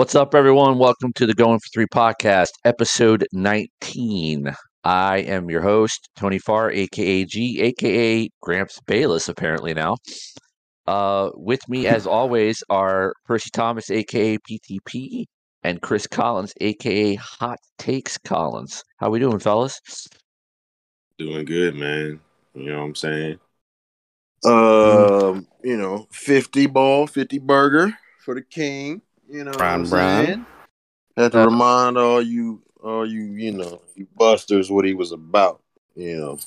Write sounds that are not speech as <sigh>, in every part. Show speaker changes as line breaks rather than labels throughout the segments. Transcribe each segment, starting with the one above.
What's up, everyone? Welcome to the Going for Three podcast, episode 19. I am your host, Tony Farr, aka G, aka Gramps Bayless, apparently now. Uh, with me, as <laughs> always, are Percy Thomas, aka PTP, and Chris Collins, aka Hot Takes Collins. How are we doing, fellas?
Doing good, man. You know what I'm saying? Um, you know, 50 ball, 50 burger for the king. You know,
Brown,
what I'm saying? Have to
Uh,
remind all you, all you, you know, you busters what he was about. You know,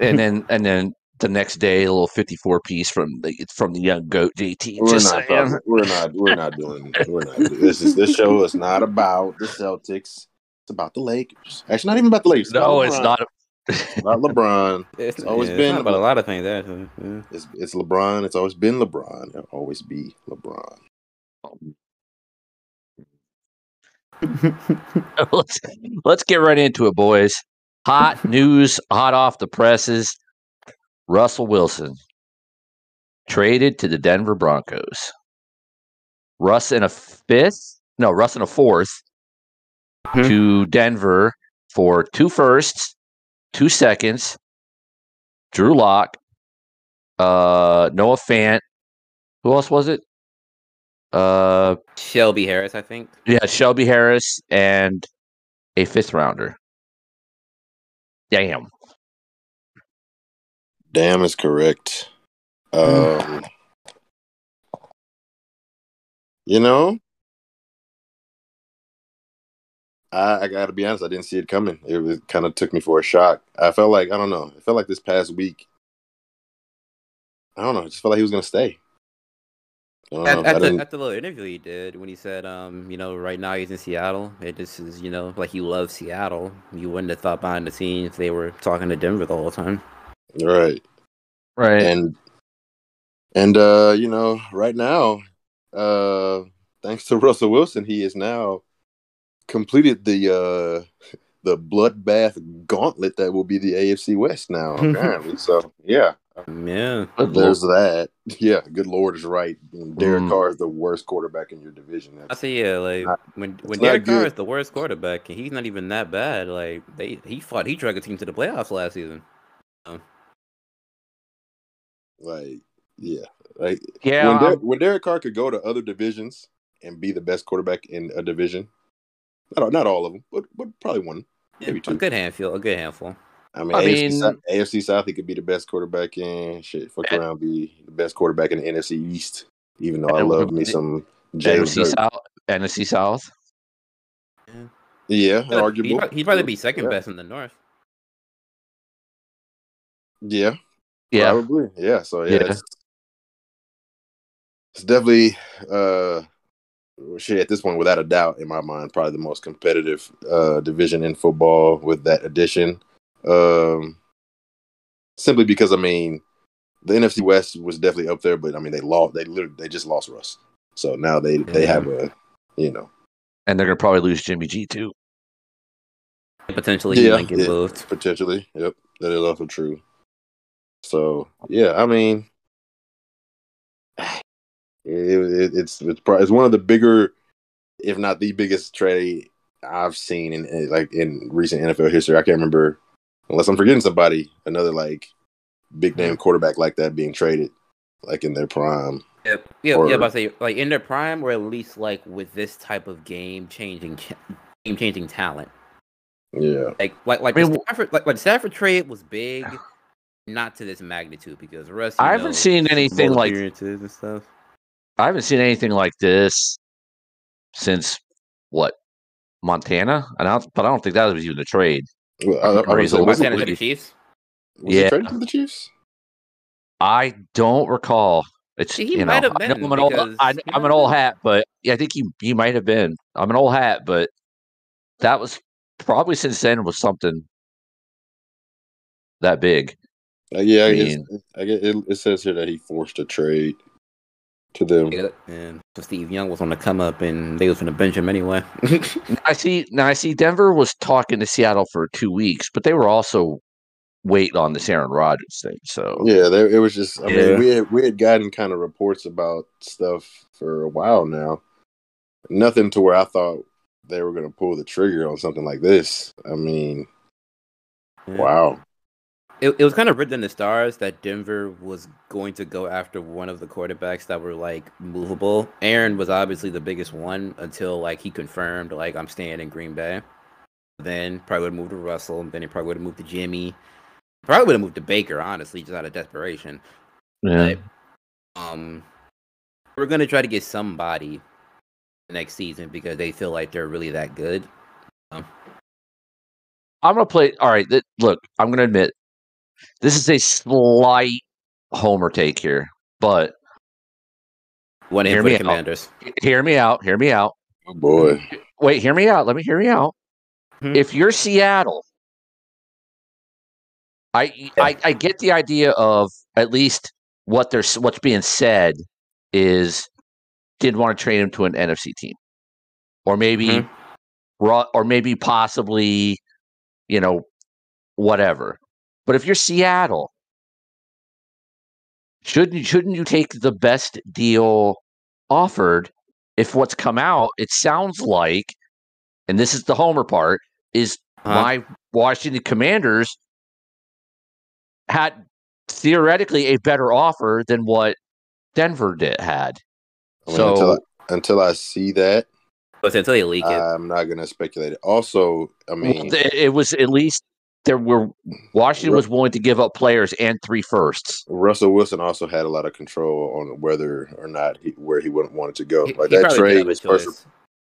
And then, and then the next day, a little fifty-four piece from the from the young goat JT.
we're
Just
not,
saying.
we're not, we're not doing, we're not. This is this show is not about the Celtics. It's about the Lakers. Actually, not even about the Lakers.
No,
about
it's
LeBron.
not.
It's about LeBron. <laughs>
It's,
always
yeah,
been
it's not about a lot of things. Actually, yeah.
It's it's LeBron. It's always been LeBron. It'll always be LeBron. <laughs>
let's let's get right into it, boys. Hot <laughs> news, hot off the presses. Russell Wilson traded to the Denver Broncos. Russ in a fifth, no, Russ in a fourth
Hmm.
to Denver for two firsts, two seconds. Drew Lock, uh, Noah Fant. Who else was it? Uh,
Shelby Harris, I think.
yeah, Shelby Harris and a fifth rounder. Damn.
Damn is correct. Um, you know, I, I got to be honest. I didn't see it coming. It was kind of took me for a shock. I felt like I don't know. I felt like this past week. I don't know. I just felt like he was gonna stay. I.
At, at, the, at the little interview he did when he said, um, you know, right now he's in Seattle. It just is, you know, like he loves Seattle. You wouldn't have thought behind the scenes they were talking to Denver the whole time.
right.
Right.
and and uh you know right now uh thanks to <laughs> russell wilson he is now completed the uh <laughs> the bloodbath gauntlet that will be the afc west now <laughs> apparently so yeah
Yeah.
Good
there's
lord.
that <laughs> yeah good lord is right derek
Mm.
carr is the worst quarterback in your division
I
see,
say, yeah, like
not-
when when Derek Carr is the worst quarterback and he's not even that bad. Like they, he fought, he dragged a team to the playoffs last season.
like yeah like
yeah.
when, Der-
I'm-
when derek carr could go to other divisions and be the best quarterback in a division not, not all of them but, but probably one maybe
a good handful, a good handful.
I mean,
I
AFC,
mean-
South, AFC South, he could be the best quarterback in. Shit, fuck
And-
around, be the best quarterback in the NFC East. Even though I love me some James.
NFC
Hurts.
South. NFC South.
Yeah,
He'd,
arguable.
prob- he'd probably be second
Yeah.
best in the North.
Yeah,
Yeah.
probably. Yeah, so yeah,
Yeah.
It's, it's definitely uh, shit at this point, without a doubt, in my mind, probably the most competitive uh division in football with that addition. Um, simply because I mean, the NFC West was definitely up there, but I mean, they lost. They literally they just lost Russ, so now they they have a you know
And they're gonna probably lose Jimmy G too.
Potentially,
Yeah,
might get
yeah.
moved.
potentially. Yep, that is also true. So yeah, I mean, <sighs> it, it, it's it's probably it's one of the bigger, if not the biggest trade I've seen in, in like in recent NFL history. I can't remember unless I'm forgetting somebody another like big name quarterback like that being traded like in their prime.
Yep. Yeah,
Or-
yeah, but I say like in their prime, or at least like with this type of game changing, <laughs> game changing talent.
Yeah,
Like like like
I mean,
the Stafford, like, like the Stafford trade was big, not to this magnitude because Russ.
I haven't
know,
seen anything like-
appearances and stuff.
I haven't seen anything like this since what Montana announced, but I don't think that was even a trade.
Well, I, I, I was
Montana
was,
Montana
it,
to the
was-
Chiefs.
was
Yeah.
he traded to the Chiefs?
I don't recall. It's
He
you know,
might have
I know
been,
I'm an old, I, I'm an old hat, but yeah, I think he he might have been. I'm an old hat, but that was probably since then was something that big.
Uh, yeah,
I
I,
mean-
guess, I guess it, it says here that he forced a trade to them.
Yeah, and so Steve Young was on the come up, and they was going to bench him anyway. <laughs>
I see. Now I see. Denver was talking to Seattle for two weeks, but they were also waiting on this Aaron Rodgers thing. So
Yeah, there, it was just. I
Yeah.
mean, we had we had gotten kind of reports about stuff for a while now, nothing to where I thought they were going to pull the trigger on something like this. I mean,
Yeah.
wow.
It, it was kind of written in the stars that Denver was going to go after one of the quarterbacks that were like movable. Aaron was obviously the biggest one until like he confirmed like I'm staying in Green Bay. Then probably would have moved to Russell. Then he probably would have moved to Jimmy. Probably would have moved to Baker, honestly, just out of desperation.
Yeah.
But, um, we're gonna try to get somebody next season because they feel like they're really that good. Um,
I'm gonna play. All right, th- look, I'm gonna admit this is a slight homer take here, but
one in
Hear
for the
me out.
Commanders.
hear me out. Hear me out.
Oh boy.
Wait, hear me out. Let me hear me out.
Hmm.
If you're Seattle, I, I I get the idea of at least what there's what's being said is did want to trade him to an NFC team, or maybe
Mhm.
Or maybe possibly, you know, whatever. But if you're Seattle, shouldn't shouldn't you take the best deal offered? If what's come out, it sounds like, and this is the homer part, is
Uh-huh.
my Washington Commanders had theoretically a better offer than what Denver did had.
I mean,
So
until, I, until I see that,
But until they leak it,
I'm not going to speculate it. Also, I mean,
th- it was at least there were Washington was willing to give up players and three firsts.
Russell Wilson also had a lot of control on whether or not he, where he wouldn't wanted to go.
he,
like
he
that trade
have
was first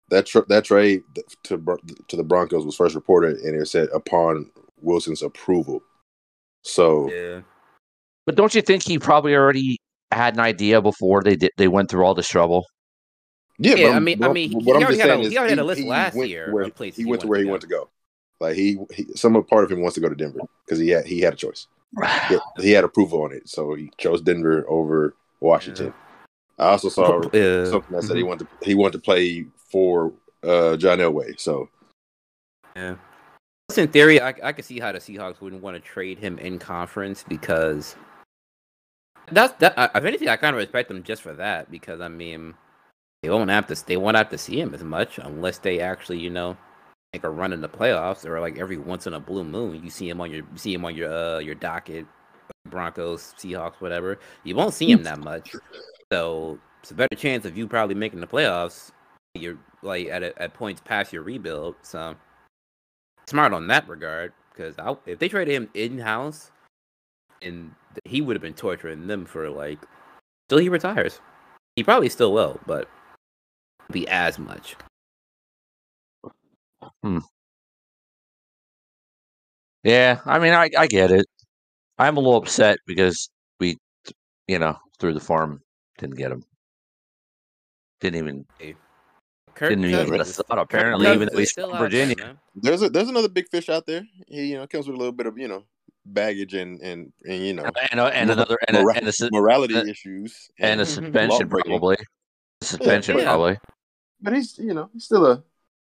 that tr- that trade to to the Broncos was first reported, and it said upon Wilson's approval. So
Yeah.
But don't you think he probably already had an idea before they did they went through all this trouble?
yeah,
Yeah,
but
I mean-
but
I mean,
but
he already had a-
saying
he already had a list last year
where
of places
he
he
went to where
to
he
go.
wanted to go. Like he, he some part of him wants to go to Denver because he had he had a choice. <sighs> He, he had approval on it, so he chose Denver over Washington. I also saw
Yeah.
something that said he
Mhm.
wanted to, he wanted to play for uh, John Elway. So
Yeah. In theory, I, I could see how the Seahawks wouldn't want to trade him in conference because that's that. I- If anything, I kind of respect them just for that because I mean, they won't have to they won't have to see him as much unless they actually you know make a run in the playoffs or like every once in a blue moon you see him on your see him on your uh your docket, Broncos, Seahawks, whatever. You won't see him that much, so it's a better chance of you probably making the playoffs. You're like at a, at points past your rebuild, so smart on that regard because if they traded him in house, and he would have been torturing them for like till he retires. He probably still will, but be as much.
Yeah, I mean, I, I get it. I'm a little upset because we, you know, through the farm didn't get him. Didn't even
Kirk
didn't even
Cousins
get a
is-
thought.
Kirk
Apparently,
Cousins
even though
is
he's
still
from
out there,
Virginia.
man.
there's a there's another big fish out there. He you know comes with a little bit of you know baggage and and and you know
and, a, and another and a,
mora-
and a, su-
morality
uh,
issues
and a
Mhm.
suspension
law-breaking.
probably. Suspension
Yeah.
probably.
But he's you know he's still a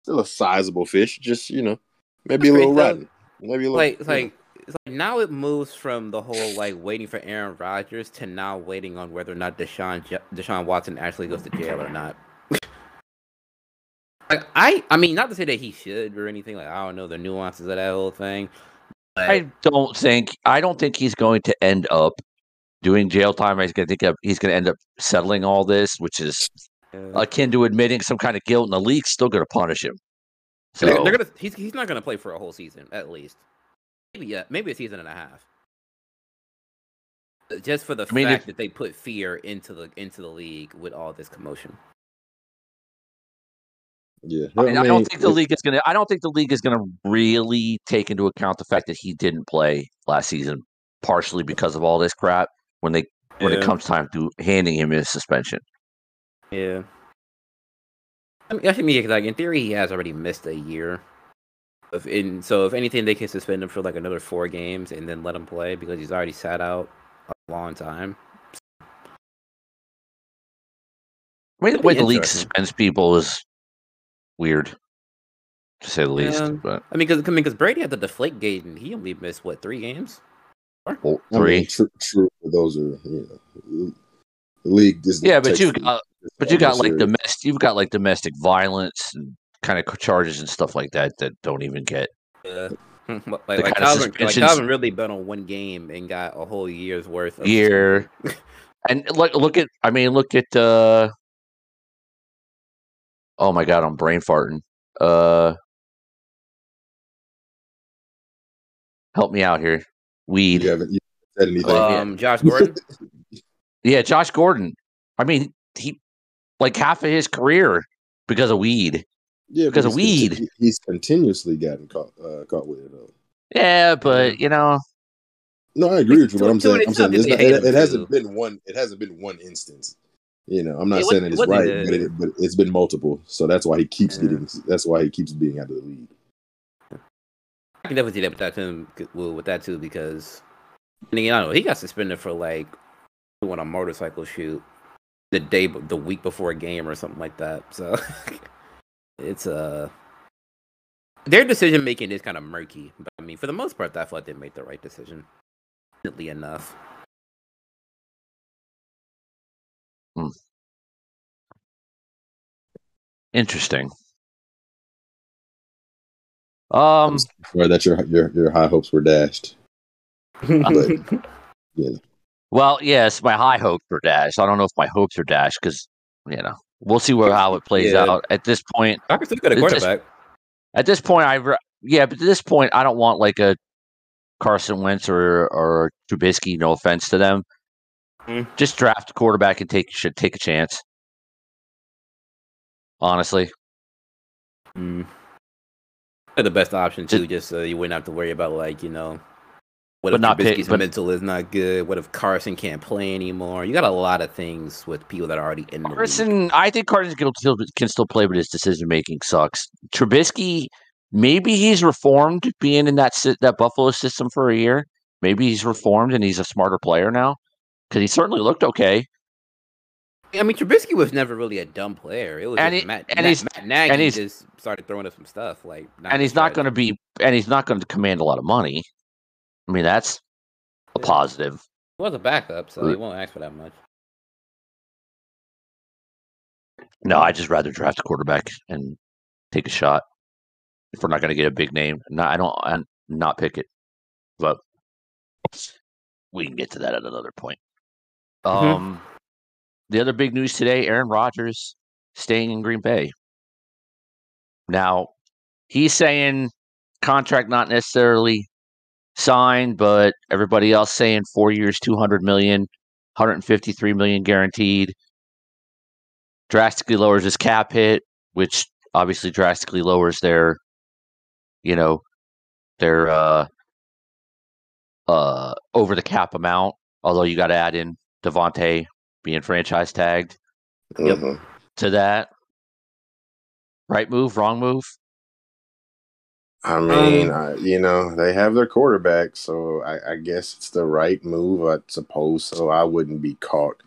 still a sizable fish. Just you know maybe a little rotten. Maybe a little
like it's like it's like now it moves from the whole like waiting for Aaron Rodgers to now waiting on whether or not Deshaun J- Deshaun Watson actually goes to jail or not. <laughs> like I I mean not to say that he should or anything like I don't know the nuances of that whole thing. But
I don't think I don't think he's going to end up doing jail time. He's going to think of, he's going to end up settling all this, which is
uh,
akin to admitting some kind of guilt, and the league's still going to punish him. So
they're, they're gonna he's he's not gonna play for a whole season at least. Maybe yeah, maybe a season and a half. Uh, Just for the
I mean,
fact
if-
that they put fear into the into the league with all this commotion.
yeah.
I, mean, I don't think the league is going to. I don't think the league is going to really take into account the fact that he didn't play last season, partially because of all this crap. When they when it comes time to handing him his suspension,
Yeah. I mean, I mean, like in theory, he has already missed a year. If in so, if anything, they can suspend him for like another four games and then let him play because he's already sat out a long time.
I mean, the way the league
interesting.
suspends people is weird, to say the least.
Yeah.
But
I mean, because I mean, because Brady had the deflate gate and he only missed what three games.
well,
I mean,
three.
true, true. Those are you know The league is
Yeah, but you
takes-
got but you got like domestic you've got like domestic violence and kind of charges and stuff like that that don't even get
Yeah. <laughs> like
The
like
kind of
Calvin, like
suspensions-
Calvin really been on one game and got a whole year's worth. Of
year. And look look at I mean look at uh Oh my god, I'm brain farting. Uh Help me out here. Weed.
You haven't you haven't said anything.
Um, Josh Gordon. <laughs>
Yeah, Josh Gordon. I mean, he like half of his career because of weed.
yeah,
because of
he's conti-
weed.
he's continuously gotten caught uh, caught with it. Though.
Yeah, but you know,
No, I agree with you, but I'm saying,
it
I'm saying
tough,
it's
they
not, it, it hasn't been one. It hasn't been one instance. You know, I'm not
It
saying
wasn't-
that
it
it's
wasn't
right,
a-
but it, but it's been multiple. So that's why he keeps
Yeah.
getting. That's why he keeps being out of the league.
I can definitely see that with that too. Well, with that too, because and again, I don't know he got suspended for like doing a motorcycle shoot the day, the week before a game or something like that. So <laughs> it's uh their decision making is kind of murky. But I mean, for the most part, I feel like they made the right decision. Decently enough.
interesting. Um,
Or that your your your high hopes were dashed. <laughs> <laughs>
well, yes, my high hopes are dashed. I don't know if my hopes are dashed because you know we'll see where how it plays
Yeah.
out. At this point,
can still get a quarterback.
at this point, I re- yeah, but at this point, I don't want like a Carson Wentz or or Trubisky. No offense to them,
Mm.
just draft a quarterback and take should take a chance. Honestly,
Mm. The best option too, just so you wouldn't have to worry about like you know, what
But
if
not
Trubisky's
but-
mental is not good? What if Carson can't play anymore? You got a lot of things with people that are already in the league.
Carson, I think Carson can still can still play, but his decision making sucks. Trubisky, maybe he's reformed, being in that that Buffalo system for a year. Maybe he's reformed and he's a smarter player now because he certainly looked okay.
I mean, Trubisky was never really a dumb player. It was
And
just
he-
Matt,
and
Matt,
he's-
Matt Nagy
and he's-
just started throwing up some stuff like.
and he's not going to be, and he's not going to command a lot of money. I mean, that's a positive.
He was a backup, so he won't ask for that much.
No, I just rather draft a quarterback and take a shot. If we're not going to get a big name, I don't, and not pick it. But we can get to that at another point.
Mhm.
Um, the other big news today: Aaron Rodgers staying in Green Bay. Now, he's saying contract not necessarily signed, but everybody else saying four years, 200 million, 153 million guaranteed. Drastically lowers his cap hit, which obviously drastically lowers their, you know, their uh uh over the cap amount. Although you got to add in Davante being franchise tagged
Yep.
Mhm.
to that. Right move, wrong move.
I mean,
Um,
I, you know, they have their quarterback, so I, I guess it's the right move, I suppose. So I wouldn't be caught.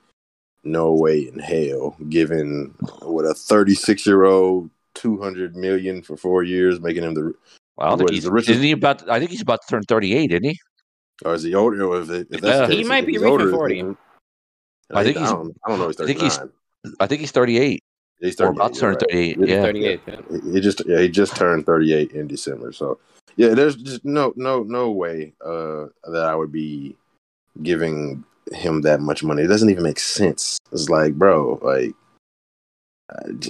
No way in hell, given what a 36 year old, 200 million for four years, making him the.
Well, I don't think he's,
the richest-
isn't he about? I think he's about to turn thirty-eight, isn't he?
Or is he older? Or if, it, if that's
Yeah.
the
He might be
he's
reaching 40.
then-
I think
I
he's-
don't, I don't know. He's
I think he's- I think he's thirty-eight
He's 38.
about to turn
right.
thirty-eight.
Yeah.
Yeah,
38. yeah.
He just yeah, he just turned 38 in December. So yeah, there's just no no no way uh that I would be giving him that much money. It doesn't even make sense. It's like, bro, like <sighs>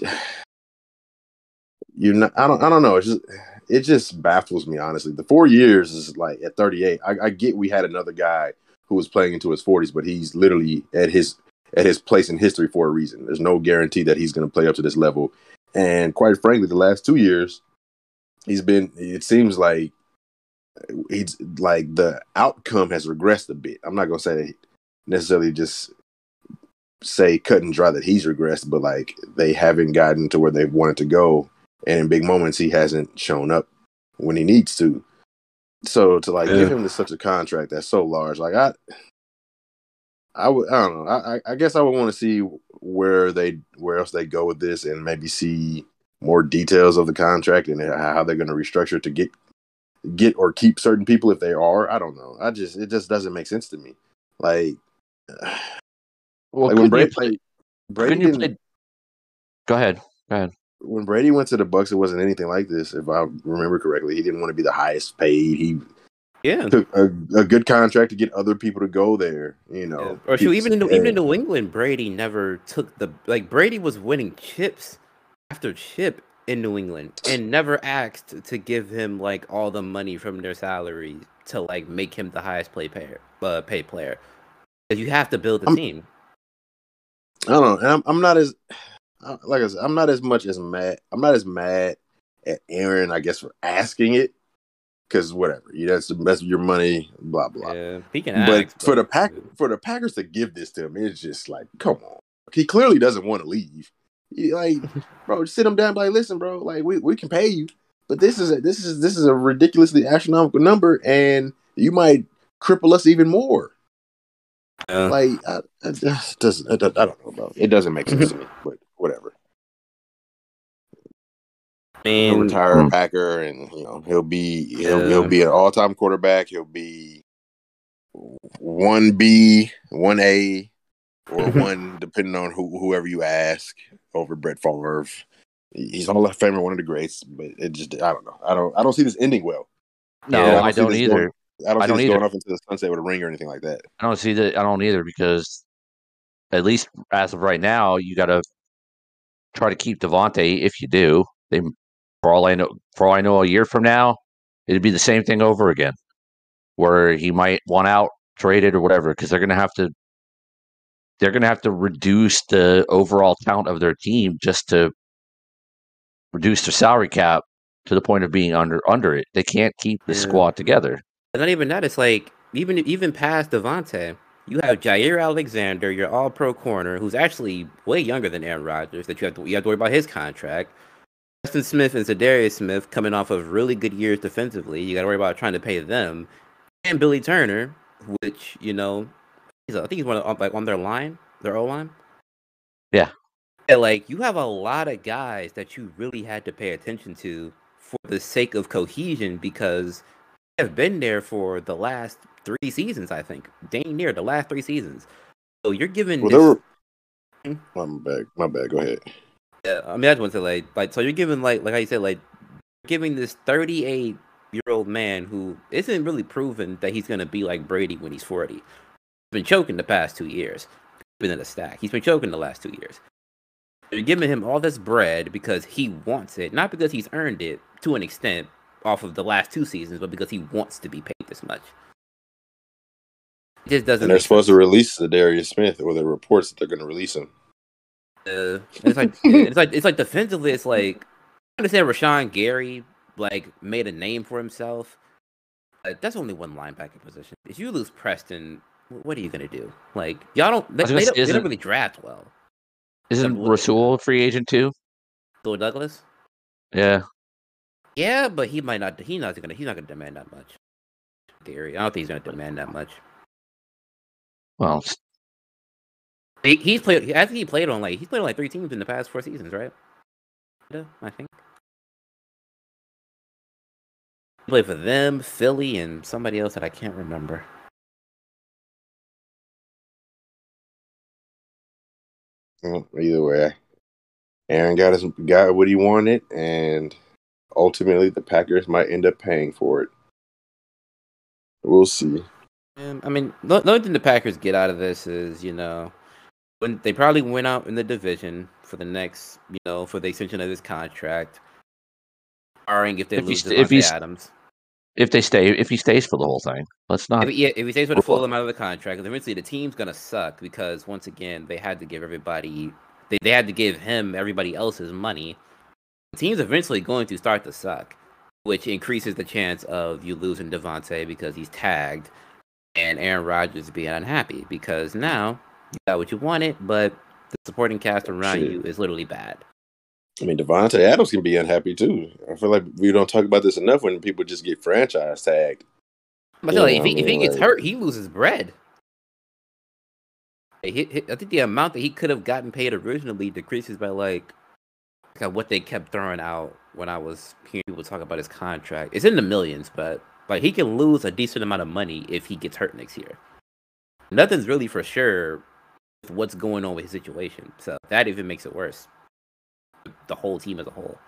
you know, I don't I don't know. It's just it just baffles me honestly. The 4 years is like at 38. I, I get we had another guy who was playing into his 40s, but he's literally at his at his place in history for a reason. There's no guarantee that he's going to play up to this level. And quite frankly, the last two years, he's been. It seems like he's like the outcome has regressed a bit. I'm not going to say necessarily just say cut and dry that he's regressed, but like they haven't gotten to where they wanted to go. And in big moments, he hasn't shown up when he needs to. So to like give
Yeah.
him such a contract that's so large, like I, I would, I don't know. I, I- guess I would want to see where they, where else they go with this, and maybe see more details of the contract and how they're going to restructure it to get, get or keep certain people if they are. I don't know. I just, it just doesn't make sense to me. Like, <sighs>
Well,
like when Brady,
you play,
Brady didn't-
play? Go ahead. Go ahead.
when Brady went to the Bucs, it wasn't anything like this. If I remember correctly, he didn't want to be the highest paid. He
Yeah.
took a, a good contract to get other people to go there. You know,
Yeah. Or shoot, even in New, even in New England, Brady never took the like Brady was winning chips after chip in New England and never asked to give him like all the money from their salary to like make him the highest play player, uh, paid player. Because you have to build the
I'm-
team.
I don't know. I'm, I'm not as like I said, I'm not as much as mad. I'm not as mad at Aaron, I guess, for asking it because whatever. You that's that's your money. Blah blah.
Yeah, he can
but
ask,
for the pack for the Packers to give this to him, it's just like, come on. He clearly doesn't want to leave. He, like, <laughs> bro, just sit him down. and be Like, listen, bro. Like, we, we can pay you, but this is a, this is this is a ridiculously astronomical number, and you might cripple us even more.
Yeah.
Like, I, I. <sighs> I, don't- I don't know, bro. It doesn't make sense to <laughs> me. But whatever. He'll
and
retire a
Mm.
Packer, and you know he'll be he'll,
Yeah.
he'll be an all time quarterback. He'll be one B, one A, or <laughs> one depending on who whoever you ask over Brett Favre. He's Hall of Famer, one of the greats, but it just I don't know. I don't I don't see this ending well.
No,
Yeah,
I
I
don't see
don't either.
going- I don't
I
see
don't
this
either.
going off into the sunset with a ring or anything like that.
I don't see that. I don't either because, at least as of right now, you got to try to keep Davante. If you do, they for all I know, for all I know, a year from now, it'd be the same thing over again, where he might want out, traded or whatever, because they're going to have to. They're going to have to reduce the overall count of their team just to reduce their salary cap to the point of being under under it. They can't keep the
Yeah.
squad together.
But not even that. It's like even even past Davante, you have Jaire Alexander, your All Pro corner, who's actually way younger than Aaron Rodgers. That you have to you have to worry about his contract. Justin Smith and Za'Darius Smith coming off of really good years defensively. You got to worry about trying to pay them, and Billy Turner, which you know, he's I think he's one of like on their line, their O line.
Yeah.
Yeah, like you have a lot of guys that you really had to pay attention to for the sake of cohesion because they have been there for the last three seasons, I think. Dang near the last three seasons. So you're giving
Well,
this,
there were. My bad. My bad. Go ahead.
Yeah, I mean I just want to say like like so you're giving like like how you said like giving this 38 year old man who isn't really proven that he's gonna be like Brady when he's 40. He's been choking the past two years. Been in a stack. He's been choking the last two years. You're giving him all this bread because he wants it, not because he's earned it to an extent off of the last two seasons, but because he wants to be paid this much. It just doesn't.
And they're supposed to release the Darius Smith, or the reports that they're going to release him.
Uh, it's like it's like it's like defensively. It's like I understand Rashan Gary like made a name for himself. But that's only one linebacker position. If you lose Preston, what are you gonna do? Like y'all don't they,
I was gonna
they don't, they don't really draft well.
Isn't
Double-
Rasul a free agent too?
Bill Douglas,
Yeah.
yeah, but he might not. He's not gonna. He's not gonna demand that much. Gary, I don't think he's gonna demand that much.
Well,
He, he's played. I think he played on like he's played on like three teams in the past four seasons, right? I think. He played for them, Philly, and somebody else that I can't remember.
Well, either way, Aaron got his got what he wanted, and ultimately the Packers might end up paying for it. We'll see.
Um, I mean, the, the only thing the Packers get out of this is, you know, when they probably went out in the division for the next, you know, for the extension of this contract, barring if they
If he
lose
st- if
Adams.
if they stay, if he stays for the whole thing, let's not.
If, he- yeah, if he stays a
Well-
full amount of the contract, eventually the team's gonna suck because once again they had to give everybody they, they had to give him everybody else's money. The team's eventually going to start to suck, which increases the chance of you losing Davante because he's tagged and Aaron Rodgers being unhappy because now you got what you wanted, but the supporting cast around
Shit.
you is literally bad.
I mean, Davante Adams can be unhappy too. I feel like we don't talk about this enough when people just get franchise tagged.
But still, if,
I
he, if he gets
like-
hurt, he loses bread. He- he- I think the amount that he could have gotten paid originally decreases by like, like what they kept throwing out when I was hearing people talk about his contract. It's in the millions, but like he can lose a decent amount of money if he gets hurt next year. Nothing's really for sure what's going on with his situation. So that even makes it worse. The whole team as a whole.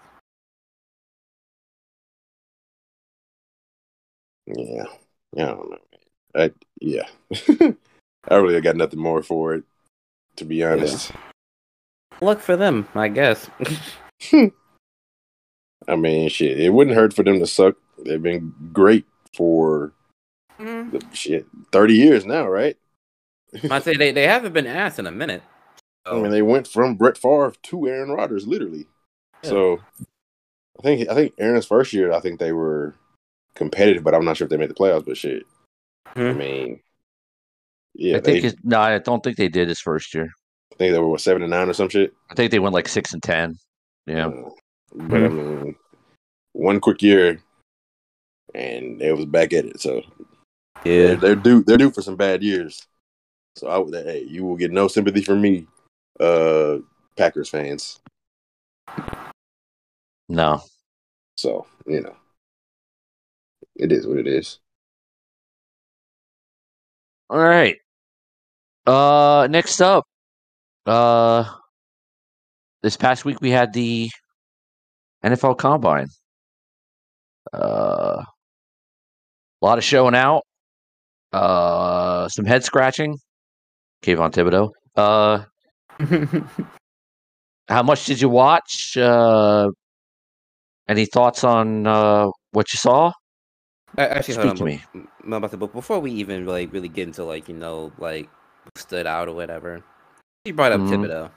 Yeah, yeah, I don't know. I yeah, <laughs> I really got nothing more for it. To be honest,
Luck for them, I guess. <laughs>
I mean, shit, it wouldn't hurt for them to suck. They've been great for
Mm.
the shit thirty years now, right?
I say they, they haven't been asked in a minute.
I mean, they went from Brett Favre to Aaron Rodgers, literally.
Yeah.
So, I think I think Aaron's first year, I think they were competitive, but I'm not sure if they made the playoffs. But shit, I
Hmm.
mean, yeah,
I think
they,
it's, no, I don't think they did his first year.
I think they were what seven and nine or some shit.
I think they went like six and ten. Yeah.
Uh, but I mean, one quick year, and it was back at it. So they're, they're due. They're due for some bad years. So I would. Hey, you will get no sympathy from me, uh, Packers fans.
No.
So you know, it is what it is.
All right. Uh next up. Uh this past week we had the NFL Combine. Uh a lot of showing out. Uh some head scratching. Kayvon Thibodeaux. Uh <laughs> how much did you watch? Uh any thoughts on uh what you saw?
Actually,
Speak
hold
to me.
about to, but before we even like really get into like you know like stood out or whatever, you brought up
Mhm.
Thibodeaux.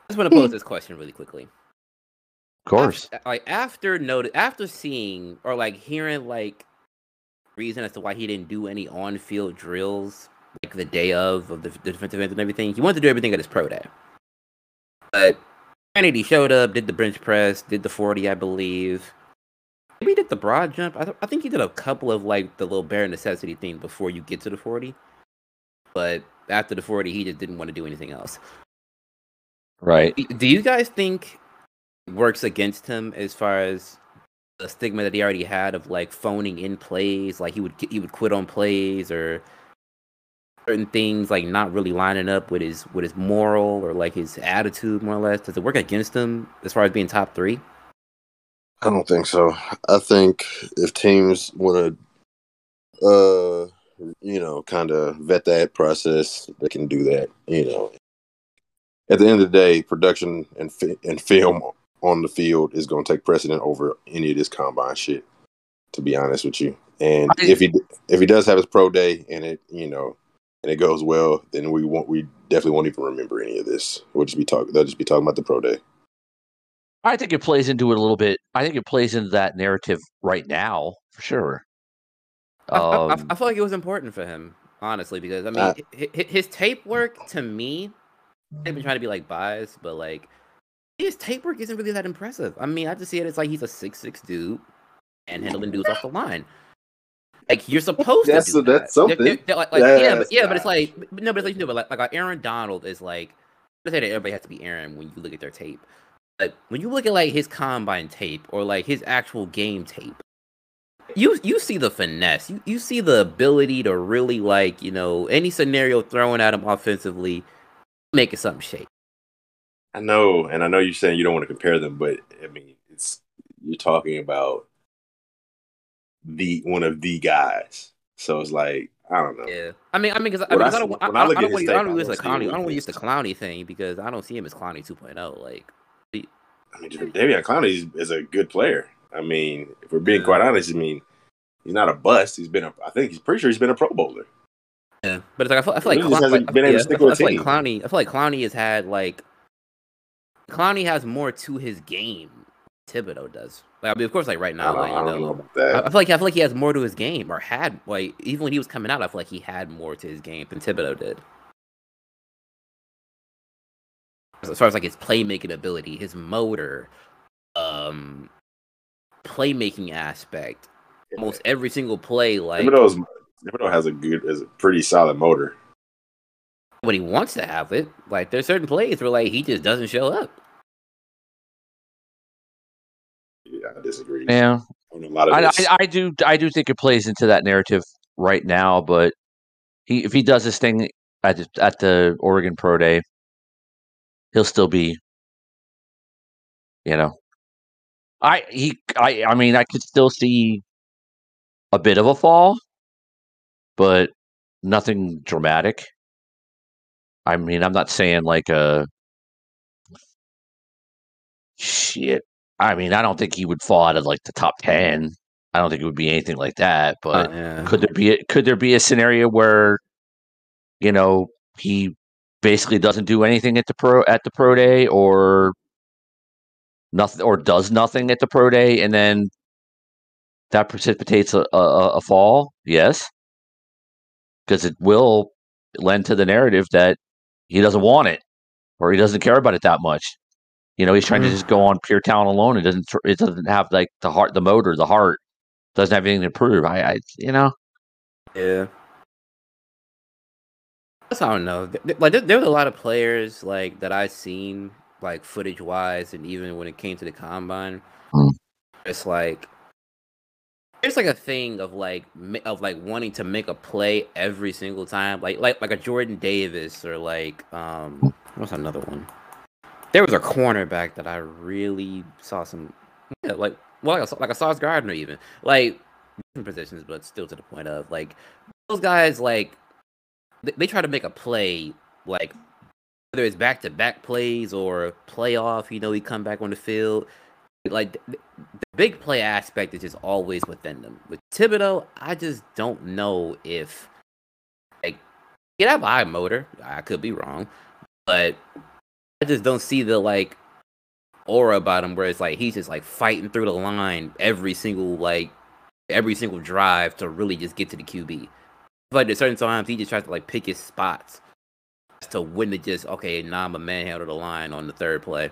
I just want to pose this question really quickly.
Of course.
Af- like after notice, after seeing or like hearing like reason as to why he didn't do any on-field drills like the day of of the, the defensive end and everything, he wanted to do everything at his pro day. But Kennedy showed up, did the bench press, did the forty, I believe. Maybe he did the broad jump. I, th- I think he did a couple of like the little bare necessity thing before you get to the forty. But after the forty, he just didn't want to do anything else.
Right.
Do- you guys think it works against him as far as the stigma that he already had of like phoning in plays, like he would he would quit on plays or certain things like not really lining up with his with his moral or like his attitude more or less? Does it work against him as far as being top three?
I don't think so. I think if teams want to, uh, you know, kind of vet that process, they can do that. You know, at the end of the day, production and fi- and film on the field is going to take precedent over any of this combine shit. To be honest with you, and if he if he does have his pro day and it you know and it goes well, then we won't we definitely won't even remember any of this. We'll just be talking. They'll just be talking about the pro day.
I think it plays into it a little bit. I think it plays into that narrative right now for sure.
I, I- I,
Um,
I feel like it was important for him, honestly, because I mean,
Uh,
hi- hi- his tape work to me, I've been trying to be like biased, but like his tape work isn't really that impressive. I mean, I just see it as like he's a six six dude and handling dudes off the line. Like you're supposed
That's-
to do
that's
that. They're-
something.
they're- they're like, like, yeah, but yeah, but it's like but- no, but it's like no, but like, like Aaron Donald is like. I say that everybody has to be Aaron when you look at their tape. But when you look at like his combine tape or like his actual game tape, you you see the finesse. You you see the ability to really like you know any scenario thrown at him offensively, making something shake.
I know, and I know you're saying you don't want to compare them, but I mean, it's you're talking about the one of the guys. So it's like I don't know.
Yeah, I mean, I mean, because I,
When I
I don't, I, I, don't, want to I
I
don't use the Clowney. I don't want to use the Clowney thing because I don't see him as Clowney 2.0. Like,
I mean, Davion Clowney is, is a good player. I mean, if we're being
Yeah.
quite honest, I mean, he's not a bust. He's been a. I think he's pretty sure he's been a Pro Bowler.
yeah, but it's like I feel, I feel like, Clown- like,
been able to stick
I feel,
with
I feel like. Clowney. I feel like Clowney has had like Clowney has more to his game. Thibodeaux does. Like, I mean, of course, like right now, like,
I
you
know
I,
that.
I feel like I feel like he has more to his game, or had like even when he was coming out, I feel like he had more to his game than Thibodeaux did. As far as like his playmaking ability, his motor, um, playmaking aspect, almost every single play, like
Thibodeaux's Thibodeaux has a good, is a pretty solid motor.
when he wants to have it. Like there's certain plays where like he just doesn't show up.
I disagree.
yeah,
lot of
I. I, I do. I do think it plays into that narrative right now. But he, if he does this thing at the, at the Oregon Pro Day, he'll still be, you know, I he I I mean I could still see a bit of a fall, but nothing dramatic. I mean, I'm not saying like a shit. I mean, I don't think he would fall out of like the top ten. I don't think it would be anything like that. But
Uh, yeah.
could there be a, could there be a scenario where you know he basically doesn't do anything at the pro at the pro day or nothing or does nothing at the pro day and then that precipitates a, a, a fall yes because it will lend to the narrative that he doesn't want it or he doesn't care about it that much you know he's trying to
Mhm.
just go on pure talent alone it doesn't. It doesn't have like the heart the motor the heart doesn't have anything to prove i, I you know
Yeah. That's I don't know. Th- th- Like there, there was a lot of players like that I've seen like footage wise, and even when it came to the combine,
Mm.
it's like it's like a thing of like of like wanting to make a play every single time, like like like a Jordan Davis or like um what's another one? There was a cornerback that I really saw some yeah, like well like a, like a Sauce Gardner even like different positions, but still to the point of like those guys like they, they try to make a play like whether it's back to back plays or playoff, you know, he come back on the field. Like the, the big play aspect is just always within them. With Thibodeaux, I just don't know if like he have eye motor. I could be wrong, but I just don't see the like aura about him where it's like he's just like fighting through the line every single like every single drive to really just get to the QB. But at certain times he just tries to like pick his spots to when to just okay, now I'm a manhandle the line on the third play.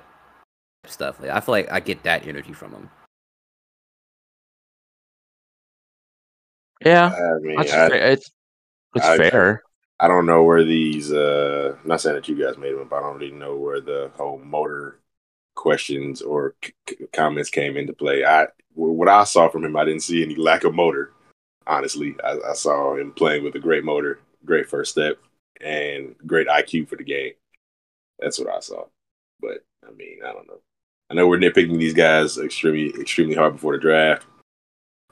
Stuff like I feel like I get that energy from him.
yeah
I mean, I,
it's it's
I-
fair
I don't know where these. uh Not saying that you guys made them, but I don't really know where the whole motor questions or c- comments came into play. I what I saw from him, I didn't see any lack of motor. Honestly, I, I saw him playing with a great motor, great first step, and great IQ for the game. That's what I saw. But I mean, I don't know. I know we're nitpicking these guys extremely, extremely hard before the draft.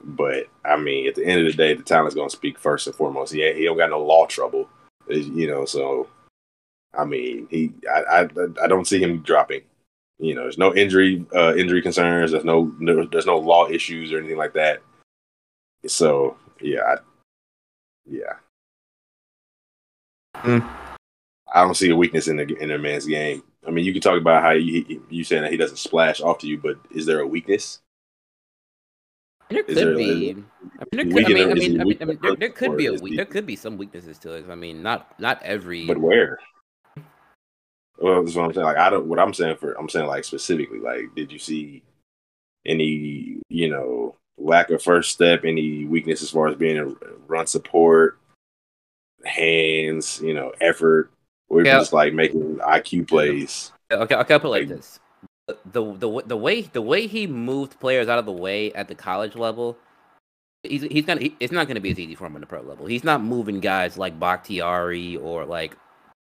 But I mean, at the end of the day, the talent's going to speak first and foremost. He he don't got no law trouble, you know. So, I mean, he I, I I don't see him dropping. You know, there's no injury uh, injury concerns. There's no, no there's no law issues or anything like that. So yeah, I, yeah.
Hmm.
I don't see a weakness in the in a man's game. I mean, you can talk about how you you saying that he doesn't splash off to you, but is there a weakness?
There could
there-
be. I mean, there could, I mean, I
weak in- is he
mean, I mean, I mean, there, there could be a weak, there could be some weaknesses to it. I mean, not not every.
But where? Well, that's what I'm saying. Like, I don't. What I'm saying for, I'm saying like specifically, like, did you see any, you know, lack of first step, any weakness as far as being a run support, hands, you know, effort, or
Yeah.
just like making IQ plays?
Okay, okay, I'll put it like
Like-
this: the, the the way the way he moved players out of the way at the college level, he's he's gonna he, it's not gonna be as easy for him on the pro level. He's not moving guys like Bakhtiari or like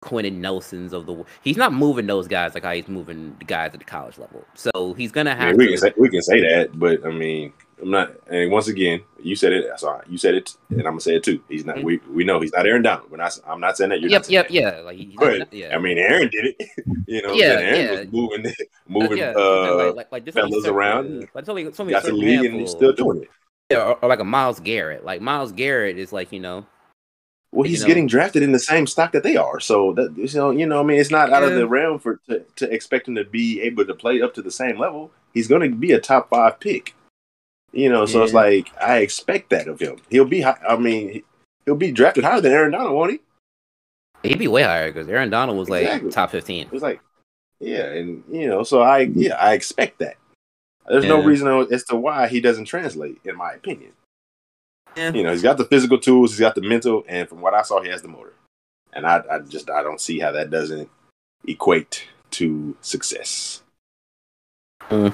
Quenton Nelson's of the. He's not moving those guys like how he's moving the guys at the college level. So he's gonna
I
have
mean, we
to.
can say we can say that, but I mean, I'm not. And once again, you said it. Sorry, you said it, and I'm gonna say it too. He's not. Mm-hmm. We we know he's not Aaron Donald. We're not. I'm not saying that. You're
Yep, yep,
that.
yeah. Like
But
yeah.
I mean, Aaron did it. <laughs> you know,
Yeah.
Aaron
yeah.
was moving, <laughs> uh, moving.
yeah,
uh,
like, like, like there's
fellas around, uh,
Like, there's only, there's only a
got the league and he's still doing it.
Yeah, or, or like a Myles Garrett. Like Myles Garrett is like you know.
Well,
You
he's
know.
getting drafted in the same stock that they are, so that you know, you know, I mean, it's not out of the realm for to, to expect him to be able to play up to the same level. He's going to be a top five pick, you know. So it's like I expect that of him. He'll be, high, I mean, he- he'll be drafted higher than Aaron Donald, won't he?
He'd be way higher because Aaron Donald was like top fifteen.
It's like, yeah, and you know, so I, yeah, I expect that. There's no reason as to why he doesn't translate, in my opinion.
Yeah.
You know, he's got the physical tools, he's got the mental, and from what I saw, he has the motor. And I, I just, I don't see how that doesn't equate to success.
Mm.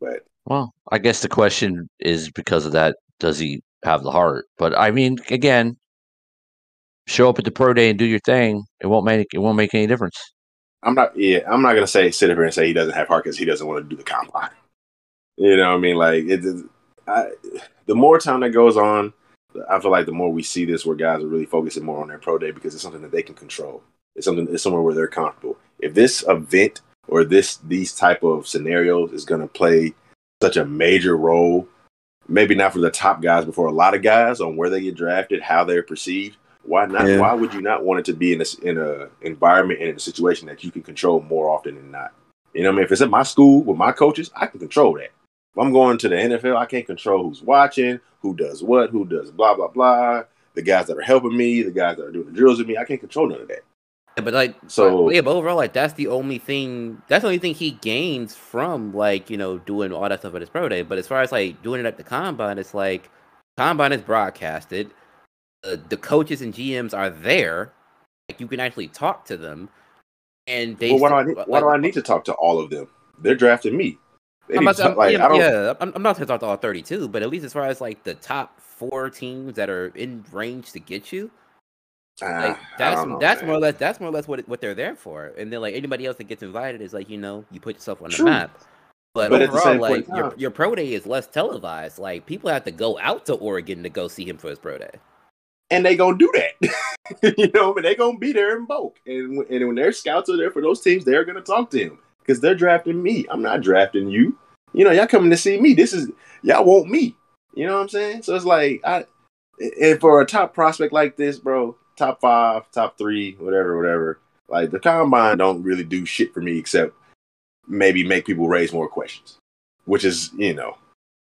But
Well, I guess the question is because of that, does he have the heart? But I mean, again, show up at the pro day and do your thing. It won't make it won't make any difference.
I'm not. Yeah, I'm not gonna say sit up here and say he doesn't have heart because he doesn't want to do the combine. You know, what I mean, like it. I, the more time that goes on, I feel like the more we see this, where guys are really focusing more on their pro day because it's something that they can control. It's something. It's somewhere where they're comfortable. If this event or this these type of scenarios is going to play such a major role, maybe not for the top guys, but for a lot of guys on where they get drafted, how they're perceived. Why not? Yeah. Why would you not want it to be in a in a environment and in a situation that you can control more often than not? You know, what I mean, if it's at my school with my coaches, I can control that. If I'm going to the NFL, I can't control who's watching, who does what, who does blah blah blah. The guys that are helping me, the guys that are doing the drills with me, I can't control none of that.
Yeah, but like, so yeah, but overall, like that's the only thing. That's the only thing he gains from like you know doing all that stuff at his pro day. But as far as like doing it at the combine, it's like combine is broadcasted. Uh, the coaches and GMs are there. Like you can actually talk to them. And they.
Well, why do I need, why like, do I need to talk to all of them? They're drafting me.
I'm not, I'm, like, yeah, yeah, I'm, I'm not to talk to all 32, but at least as far as like the top four teams that are in range to get you, like <sighs> that's know, that's man. more or less that's more or less what what they're there for. And then like anybody else that gets invited is like you know you put yourself on True. the map. But, but overall, like your, your pro day is less televised. Like people have to go out to Oregon to go see him for his pro day,
and they gonna do that. <laughs> you know, but they gonna be there in bulk. And and when their scouts are there for those teams, they're gonna talk to him because they're drafting me. I'm not drafting you. You know, y'all coming to see me. This is y'all want me. You know what I'm saying? So it's like I and for a top prospect like this, bro, top five, top three, whatever, whatever. Like the combine don't really do shit for me except maybe make people raise more questions, which is you know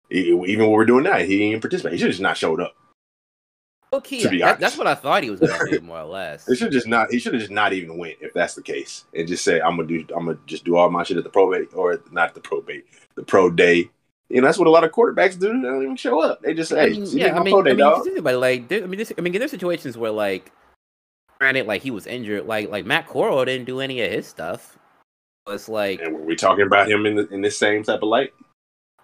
even what we're doing now. He didn't participate. He should just not showed up.
Okay, to be that, that's what I thought he was going to do, more or less. <laughs>
It should just not. He should have just not even went if that's the case, and just say, "I'm gonna do. I'm gonna just do all my shit at the probate or not the probate, the pro day." You know, that's what a lot of quarterbacks do. They don't even show up. They just say, "Hey, I mean, yeah, I mean,
I mean, but like, I mean, this, I mean, there's situations where like, granted, like he was injured, like like Matt Corral didn't do any of his stuff. It's like,
and were we talking about him in the, in this same type of light?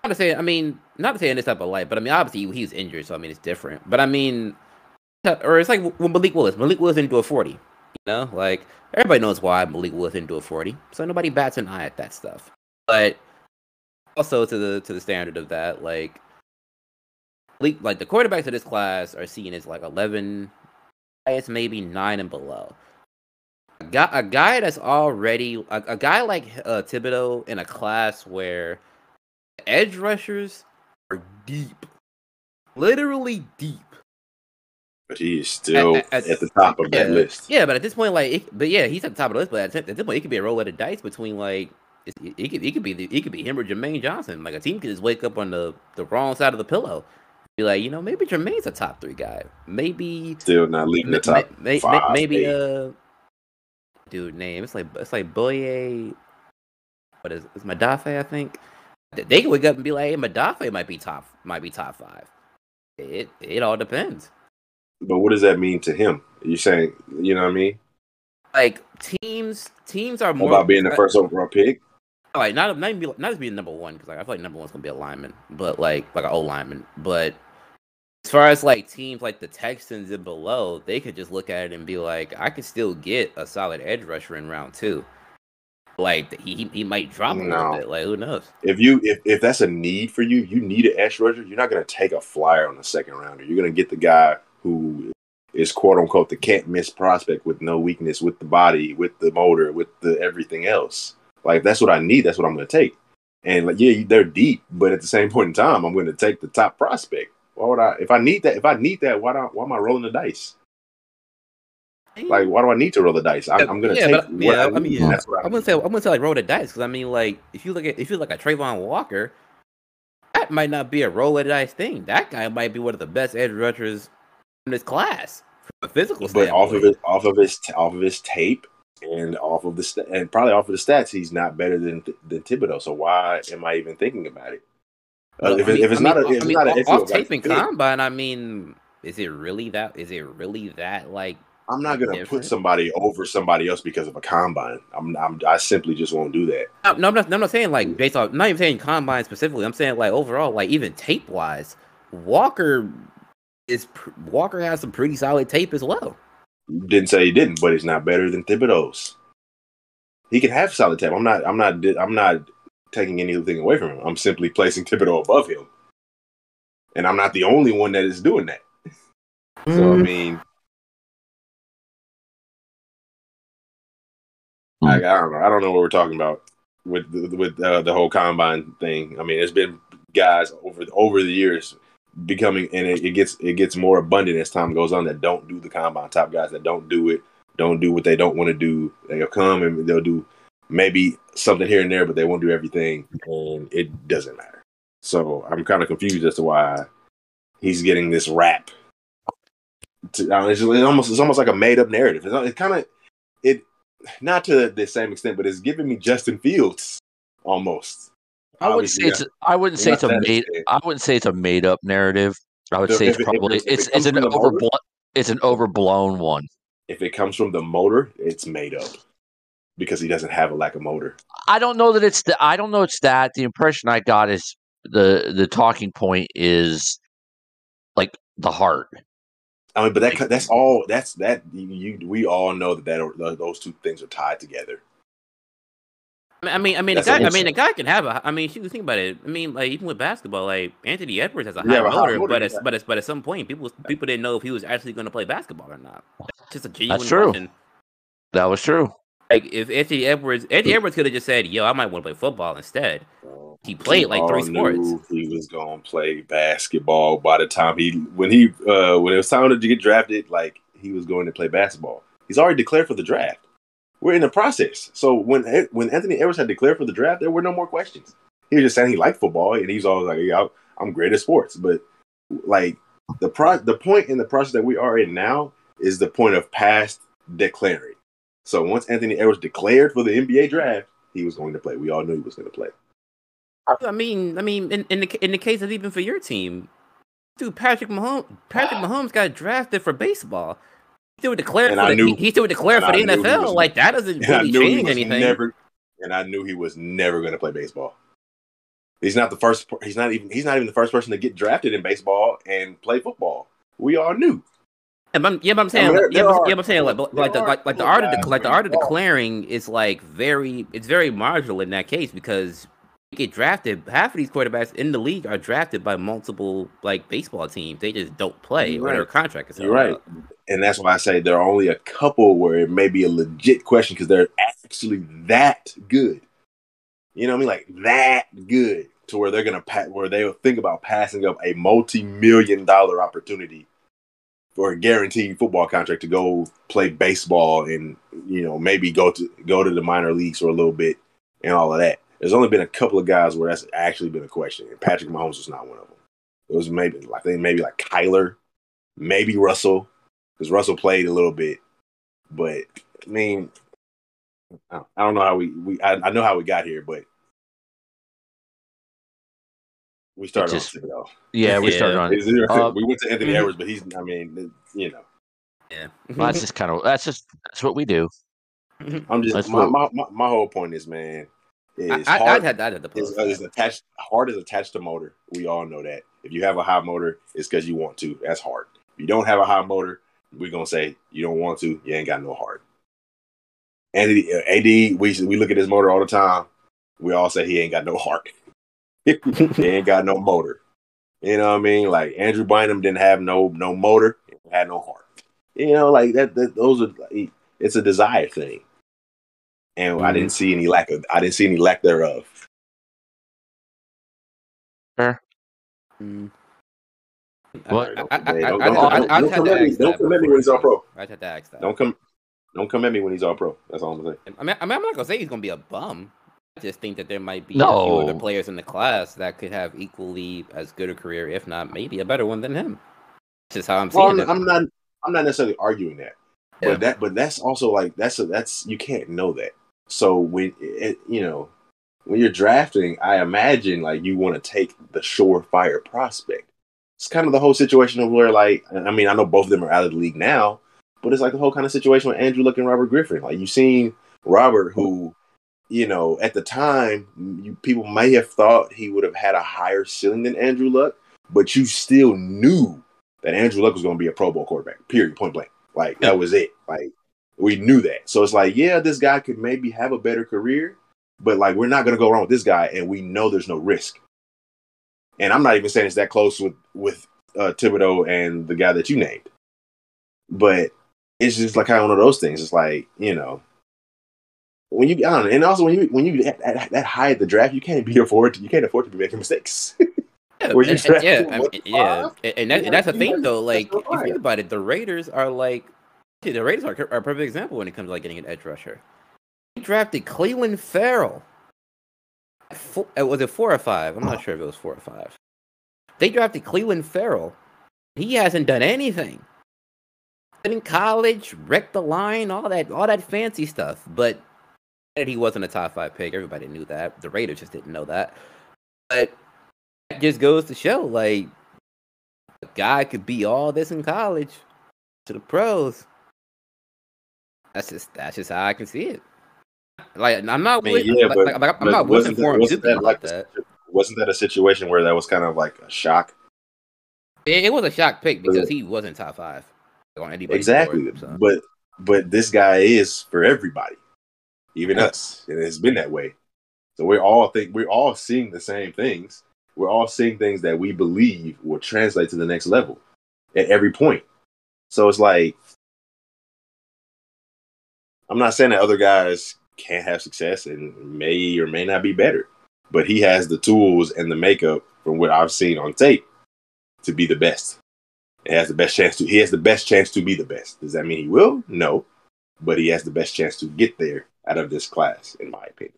Not to say, I mean, not to say in this type of light, but I mean, obviously he was injured, so I mean, it's different. But I mean or it's like when Malik Willis. Malik Willis didn't do a 40. You know, like everybody knows why Malik Willis didn't do a 40. So nobody bats an eye at that stuff. But also to the to the standard of that, like like the quarterbacks of this class are seen as like 11, it's maybe nine and below. A guy, a guy that's already a, a guy like uh, Thibodeaux in a class where edge rushers are deep, literally deep
but he is still at, at, at the top of
yeah,
that list.
Yeah, but at this point, like, it, but yeah, he's at the top of the list. But at, this point, it could be a roll of the dice between like it, it, could it could be it could be him or Jermaine Johnson. Like a team could just wake up on the the wrong side of the pillow. Be like, you know, maybe Jermaine's a top three guy. Maybe
still not leading the top may, five.
maybe eight. uh, dude, name it's like it's like Boye. What is it's Madafe? I think they can wake up and be like, hey, Madafe might be top might be top five. It it all depends.
But what does that mean to him? You're saying, you know what I mean?
Like teams, teams are more
about being the first overall pick.
Like not not even not just being number one because like I feel like number one's gonna be a lineman, but like like an old lineman. But as far as like teams like the Texans and below, they could just look at it and be like, I could still get a solid edge rusher in round two. Like he he might drop a no. little bit. Like who knows?
If you if, if that's a need for you, you need an edge rusher. You're not gonna take a flyer on the second rounder. You're gonna get the guy who is quote unquote the can't miss prospect with no weakness with the body, with the motor, with the everything else. Like that's what I need. That's what I'm going to take. And like, yeah, they're deep, but at the same point in time, I'm going to take the top prospect. Why would I? If I need that, if I need that, why don't? Why am I rolling the dice? Like, why do I need to roll the dice? I, am going to
yeah,
take.
But, yeah, I, I mean, yeah. I am going to say, I'm going to say like roll the dice because I mean, like, if you look at if you look at Travon Walker, that might not be a roll the dice thing. That guy might be one of the best edge rushers in this class from a physical but standpoint.
off of it, off of his, off of his tape, and off of the st- and probably off of the stats, he's not better than than Thibodeaux. So why am I even thinking about it? Uh, if, it, if, it's not, a, if I mean, not
off, off tape and combine, I mean, is it really that? Is it really that like?
I'm not gonna different? put somebody over somebody else because of a combine. I'm, I'm I simply just won't do that.
No, no I'm, not, I'm not saying like based on. not even saying combine specifically. I'm saying like overall, like even tape wise, Walker is Walker has some pretty solid tape as well.
Didn't say he didn't, but he's not better than Thibodeaux's. He can have solid tape. I'm not. I'm not. I'm not taking anything away from him. I'm simply placing Thibodeau above him, and I'm not the only one that is doing that. So I
Mm.
mean, I, I don't know. I don't know what we're talking about with the, with uh, the whole combine thing. I mean, it's been guys over over the years becoming, and it, it gets it gets more abundant as time goes on that don't do the combine. Top guys that don't do it, don't do what they don't want to do. They'll come and they'll do maybe something here and there, but they won't do everything, and it doesn't matter. So I'm kind of confused as to why he's getting this rap. To, uh, it's, just- almost it's almost like a made up narrative. It's, it's kind of it not to the same extent, but it's giving me Justin Fields almost.
I wouldn't say it's. I wouldn't say it's a made. I wouldn't say it's a made up narrative. I would
So
say it's
it-
probably
it's-
it's
it
it's an
the motor-
overblown. It's an overblown one.
if it comes from the motor, it's made up because he doesn't have a lack of motor.
I don't know that it's the. I don't know it's that. The impression I got is the the talking point is like the heart.
I mean, but that that's all. That's that you. We all know that that those two things are tied together.
I mean, I mean,
That's
guy. I mean,
saying.
guy can have a. I mean, shoot, think about it. I mean, like even with basketball, like Anthony Edwards has a
Yeah,
high
high
motor,
motor,
but at,
yeah.
but at, but at some point, people people didn't know if he was actually going to play basketball or not. That's just a genuine That's
true.
question.
That was true.
Like if Anthony Edwards, Anthony Edwards could have just said, "Yo, I might want to play football instead." He played like three sports.
He was going to play basketball by the time he when he uh when it was time to get drafted. Like he was going to play basketball. He's already declared for the draft. We're in the process. So when when Anthony Edwards had declared for the draft, there were no more questions. He was just saying he liked football, and he's always like, yeah, "I'm great at sports." But like the pro the point in the process that we are in now is the point of past declaring. So once Anthony Edwards declared for the NBA draft, he was going to play. We all knew he was going to play.
I mean, I mean, in, in the in the case of even for your team, dude, Patrick Mahomes, Patrick ah. Mahomes got drafted for baseball. He still declared
And
for the,
knew-
he, still declared
and
for the NFL.
was-
like that doesn't <laughs>
And I
really change anything.
never, and I knew he was never going to play baseball. He's not the first. He's not even. He's not even the first person to get drafted in baseball and play football. We all knew.
Yeah, I'm, yeah, but I'm
I
saying,
mean, there-
yeah,
there
but,
are-
yeah, but I'm saying, like, like the like, like the art of de- like the art of declaring is like very, it's very marginal in that case because get drafted. Half of these quarterbacks in the league are drafted by multiple like baseball teams. They just don't play
You're
or their
right.
contract is
You're right,
up.
and that's why I say there are only a couple where it may be a legit question because they're actually that good. You know what I mean? Like that good to where they're gonna pa- where they'll think about passing up a multi-million dollar opportunity for a guaranteed football contract to go play baseball and you know maybe go to go to the minor leagues for a little bit and all of that. There's only been a couple of guys where that's actually been a question, and Patrick Mahomes was not one of them. It was maybe I think maybe like Kyler, maybe Russell, because Russell played a little bit, but I mean, I I don't know how we we I, I know how we got here, but we started
just-
on Thibodeaux.
Yeah, we
Yeah.
started on.
Is
Uh,
we went to Anthony
mhm.
Edwards, but he's I mean, you know,
Yeah,
Well, that's just kind of. That's just. That's what we do.
I'm just my,
what-
my, my my whole point is, man, is
I, I, had that at the
is, is attached hard is attached to motor. We all know that. If you have a high motor, it's because you want to. That's hard. If you don't have a high motor, we're gonna say you don't want to. You ain't got no heart. And uh, AD, we we look at his motor all the time. We all say he ain't got no heart. <laughs> he ain't got no motor. You know what I mean? Like Andrew Bynum didn't have no no motor, had no heart. You know, like that. that those are. It's a desire thing, and I didn't see any lack of. I didn't see any lack thereof.
Mm.
What?
I- I- I-
Hey,
I-
don't-
I-
don't-
I-
don't-
I'd
don't
had
come at me-
ask
don't
that
come at me
before
when he's all pro.
I'd to ask that.
Don't come, don't come at me when he's all pro. That's all I'm saying.
I mean, I mean, I'm not gonna say he's gonna be a bum. I just think that there might be a few other players in the class that could have equally as good a career, if not maybe a better one than him. This is how I'm
Well,
seeing
I'm,
it.
I'm not, I'm not necessarily arguing that,
Yeah.
but that, but that's also like that's a, that's you can't know that. So when it, you know when you're drafting, I imagine like you want to take the surefire prospect. It's kind of the whole situation of where like I mean I know both of them are out of the league now, but it's like the whole kind of situation with Andrew Luck and Robert Griffin. Like you've seen Robert, who you know at the time you, people may have thought he would have had a higher ceiling than Andrew Luck, but you still knew that Andrew Luck was going to be a Pro Bowl quarterback. Period. Point blank. Like that was it. Like we knew that. So it's like, yeah, this guy could maybe have a better career, but like we're not gonna go wrong with this guy, and we know there's no risk. And I'm not even saying it's that close with with uh, Thibodeaux and the guy that you named, but it's just like kind of one of those things. It's like you know, when you I don't know, and also when you when you at, at, that high at the draft, you can't be afford to, you can't afford to be making mistakes. <laughs>
Yeah, and- yeah, I mean, yeah, and, and, that, and that's the thing though. Like, if you think about it, the Raiders are like, see, the Raiders are, are a perfect example when it comes to like getting an edge rusher. They drafted Clelin Ferrell. Four, uh, was it four or five? I'm not sure if it was four or five. They drafted Clelin Ferrell. He hasn't done anything. In college, wrecked the line, all that, all that fancy stuff. But he wasn't a top five pick. Everybody knew that. The Raiders just didn't know that. But that just goes to show, like, a guy could be all this in college to the pros. That's just that's just how I can see it. Like, I'm not,
I mean, yeah,
like,
but-
like, like, I'm
but
not
wasn't that-
for him to
wasn't that
like that.
Wasn't that a situation where that was kind of like a shock?
It, it was a shock pick because he wasn't top five on anybody's
Exactly.
board, so.
But but this guy is for everybody, even us, and it's been that way. So we're all think we're all seeing the same things. We're all seeing things that we believe will translate to the next level at every point. So it's like I'm not saying that other guys can't have success and may or may not be better, but he has the tools and the makeup from what I've seen on tape to be the best. He has the best chance to. He has the best chance to be the best. Does that mean he will? No, but he has the best chance to get there out of this class, in my opinion,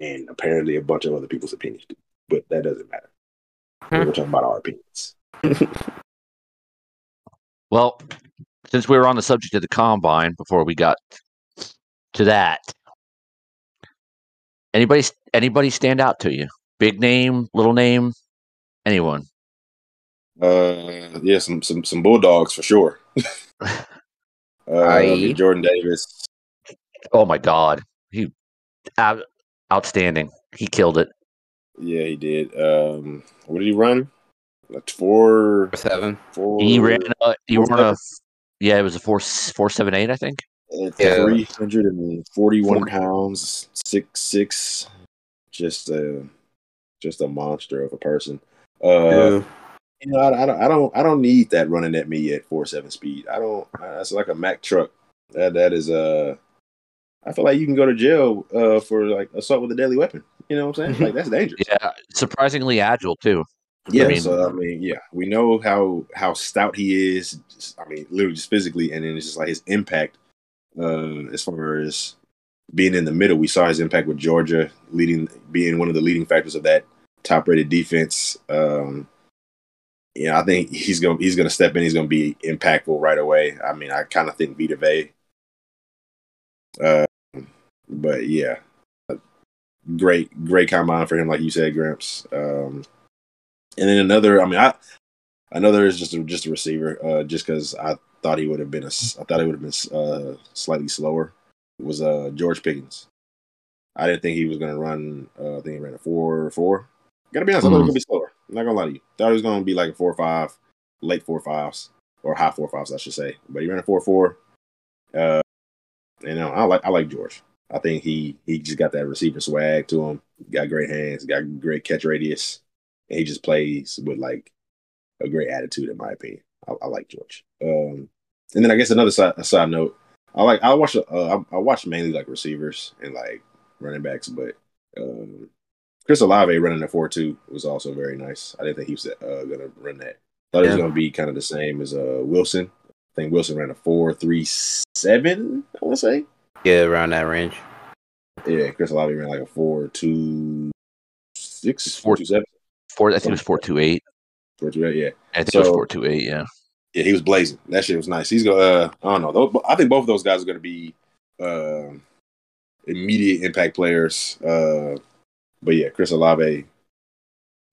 and apparently a bunch of other people's opinions do. But that doesn't matter. Hmm. We're talking about our opinions. <laughs>
Well, since we were on the subject of the combine before we got to that, anybody anybody stand out to you? Big name, little name, anyone?
Uh, yeah, some some some bulldogs for sure. <laughs> uh, I
I-
Jordan Davis.
Oh my God, he out, outstanding. He killed it.
Yeah, he did. Um, what did he run? Like four,
seven.
four.
He ran. Uh, he
four
ran a. Yeah, it was a four four seven eight, I think.
Yeah.
three hundred and forty-one
Forty.
pounds, six six, just a just a monster of a person. Uh, you know, I, I don't, I don't, I don't need that running at me at four seven speed. I don't. That's like a Mack truck. That that is uh I feel like you can go to jail uh for like assault with a deadly weapon. You know what I'm saying? <laughs> Like that's dangerous.
Yeah, surprisingly agile too.
Yeah,
mean-
so I mean, yeah, we know how how stout he is. just- I mean, literally just physically, and then it's just like his impact. Uh, as far as being in the middle, we saw his impact with Georgia, leading, being one of the leading factors of that top-rated defense. Um, yeah, I think he's gonna he's gonna step in. He's gonna be impactful right away. I mean, I kind of think Vita Vea. Uh, but yeah, great great combine for him, like you said, Gramps. Um, and then another, I mean, I another is just a, just a receiver, uh, just because I thought he would have been a, I thought he would have been uh, slightly slower. Was uh George Pickens? I didn't think he was gonna run. Uh, I think he ran a four four. Gotta be honest, I thought he was be slower. I'm not gonna lie to you. Thought he was gonna be like a four five, late four fives or high four fives, I should say. But he ran a four four. Uh, and uh, I like I like George. I think he he just got that receiver swag to him. Got great hands. Got great catch radius. And he just plays with like a great attitude, in my opinion. I, I like George. Um, and then I guess another side, side note, I like I watch uh, I, I watch mainly like receivers and like running backs, but um, Chris Olave running the four two was also very nice. I didn't think he was uh, gonna run that. Thought he was gonna be kind of the same as uh, Wilson. I think Wilson ran a four three seven. I want to say.
Yeah, around that range.
Yeah, Chris Olave ran like a four two six
Four-
four two seven.
Four, I think it was four two eight.
Four two eight. Yeah.
I think it was
So-
four two eight. Yeah.
Yeah, he was blazing. That shit was nice. He's going. Uh, I don't know. Those, I think both of those guys are going to be uh, immediate impact players. Uh, but yeah, Chris Olave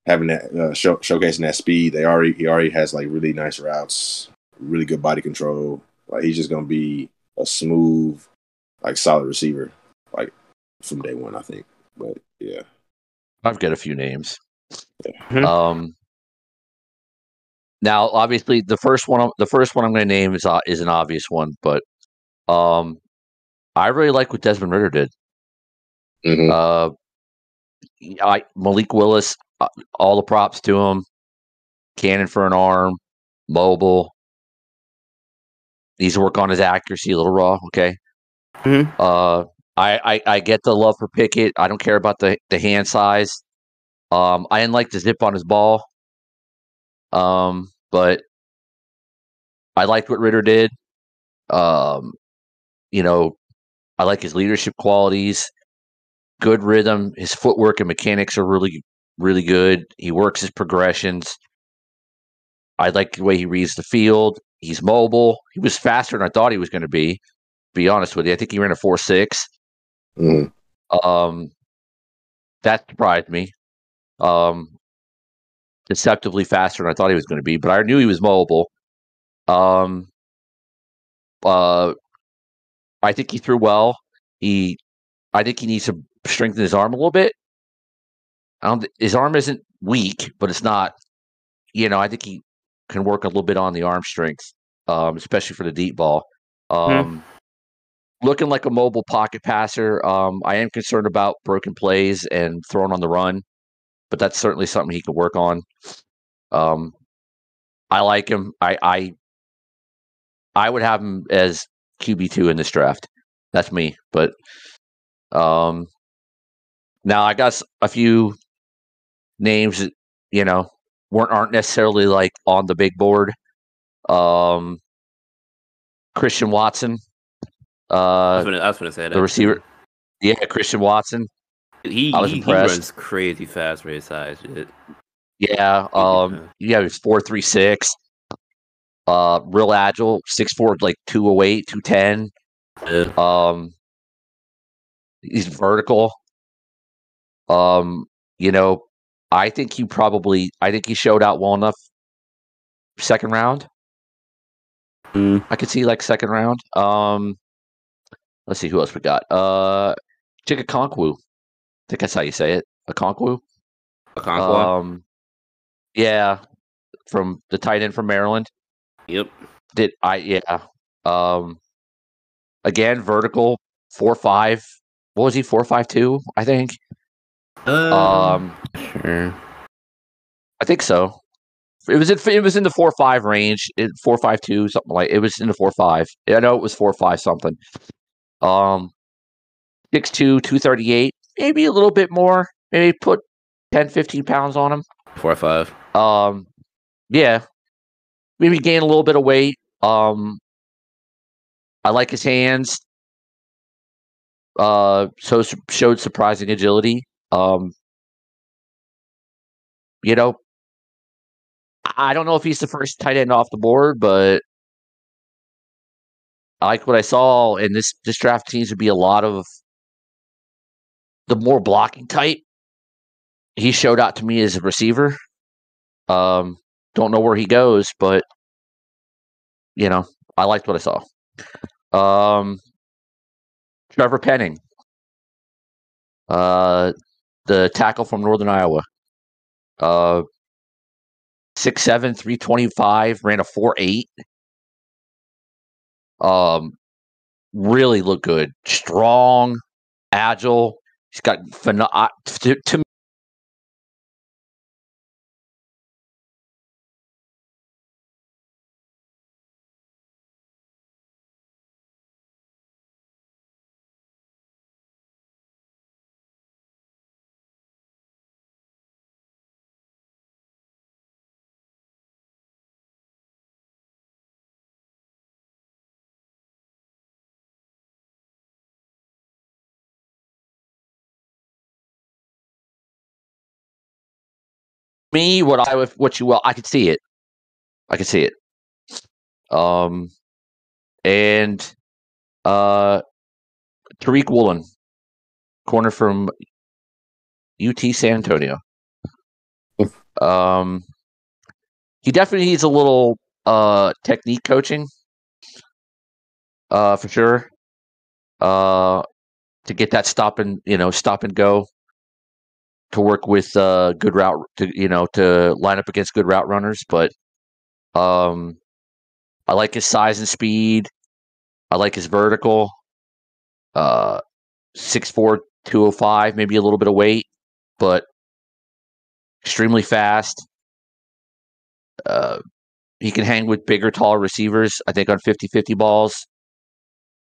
having that uh, show, showcasing that speed. They already he already has like really nice routes, really good body control. Like he's just going to be a smooth, like solid receiver, like from day one. I think. But yeah,
I've got a few names.
Mhm.
Um, now, obviously, the first one, the first one I'm going to name is uh, is an obvious one, but um, I really like what Desmond Ridder did.
Mhm.
Uh, I Malik Willis, uh, all the props to him. Cannon for an arm, mobile. Needs to work on his accuracy a little raw. Okay.
Mhm.
Uh, I, I I get the love for Pickett. I don't care about the the hand size. Um, I didn't like the zip on his ball. Um, but I liked what Ridder did. Um, you know, I like his leadership qualities. Good rhythm. His footwork and mechanics are really, really good. He works his progressions. I like the way he reads the field. He's mobile. He was faster than I thought he was going to be. Be honest with you, I think he ran a four six.
Mhm.
Um, that surprised me. Um, deceptively faster than I thought he was going to be, but I knew he was mobile. Um, uh, I think he threw well. He, I think he needs to strengthen his arm a little bit. I don't, his arm isn't weak, but it's not. You know, I think he can work a little bit on the arm strength, um, especially for the deep ball. Um, Looking like a mobile pocket passer. Um, I am concerned about broken plays and throwing on the run, but that's certainly something he could work on. Um, I like him. I I, I would have him as QB two in this draft. That's me. But um, now I got a few names that you know weren't aren't necessarily like on the big board. Um, Christian Watson, uh,
I was gonna say that
the receiver. Yeah, Christian Watson.
He
I was
he, he runs crazy fast for his size. Shit.
Yeah, um, yeah, he's four three six. Uh, real agile, six four, like two oh eight, two ten.
Yeah.
Um, he's vertical. Um, you know, I think he probably, I think he showed out well enough. Second round,
Mm.
I could see like second round. Um, let's see who else we got. Uh, Chig Okonkwo. I think that's how you say it. Okonkwo.
Okonkwo.
Um, yeah, from the tight end from Maryland.
yep.
Did I? Yeah. Um, again, vertical four five. What was he? Four five two. I think. Um,
sure.
I think so. It was in, it was in the four five range. It, four five two something like. It was in the four five. I know it was four five something. Um, six two two thirty eight. Maybe a little bit more. Maybe put 10, 15 pounds on him.
Four or five.
Um, yeah, maybe gain a little bit of weight. Um, I like his hands. Uh, so showed surprising agility. Um, you know, I I don't know if he's the first tight end off the board, but I like what I saw. And this this draft seems to be a lot of the more blocking type. He showed out to me as a receiver. Um, don't know where he goes, but you know, I liked what I saw. Um, Trevor Penning, uh, the tackle from Northern Iowa, uh, six seven, three twenty five, ran a four eight. Um, really looked good, strong, agile. He's got I- uh, to, to me. what I what you well I could see it. I could see it. Um and uh Tariq Woolen, corner from UT San Antonio. um he definitely needs a little uh technique coaching. Uh for sure. Uh to get that stop and you know, stop and go to work with uh good route to you know to line up against good route runners, but Um, I like his size and speed. I like his vertical. Uh, 6'4", 205, maybe a little bit of weight, but extremely fast. Uh, he can hang with bigger, taller receivers. I think on 50-50 balls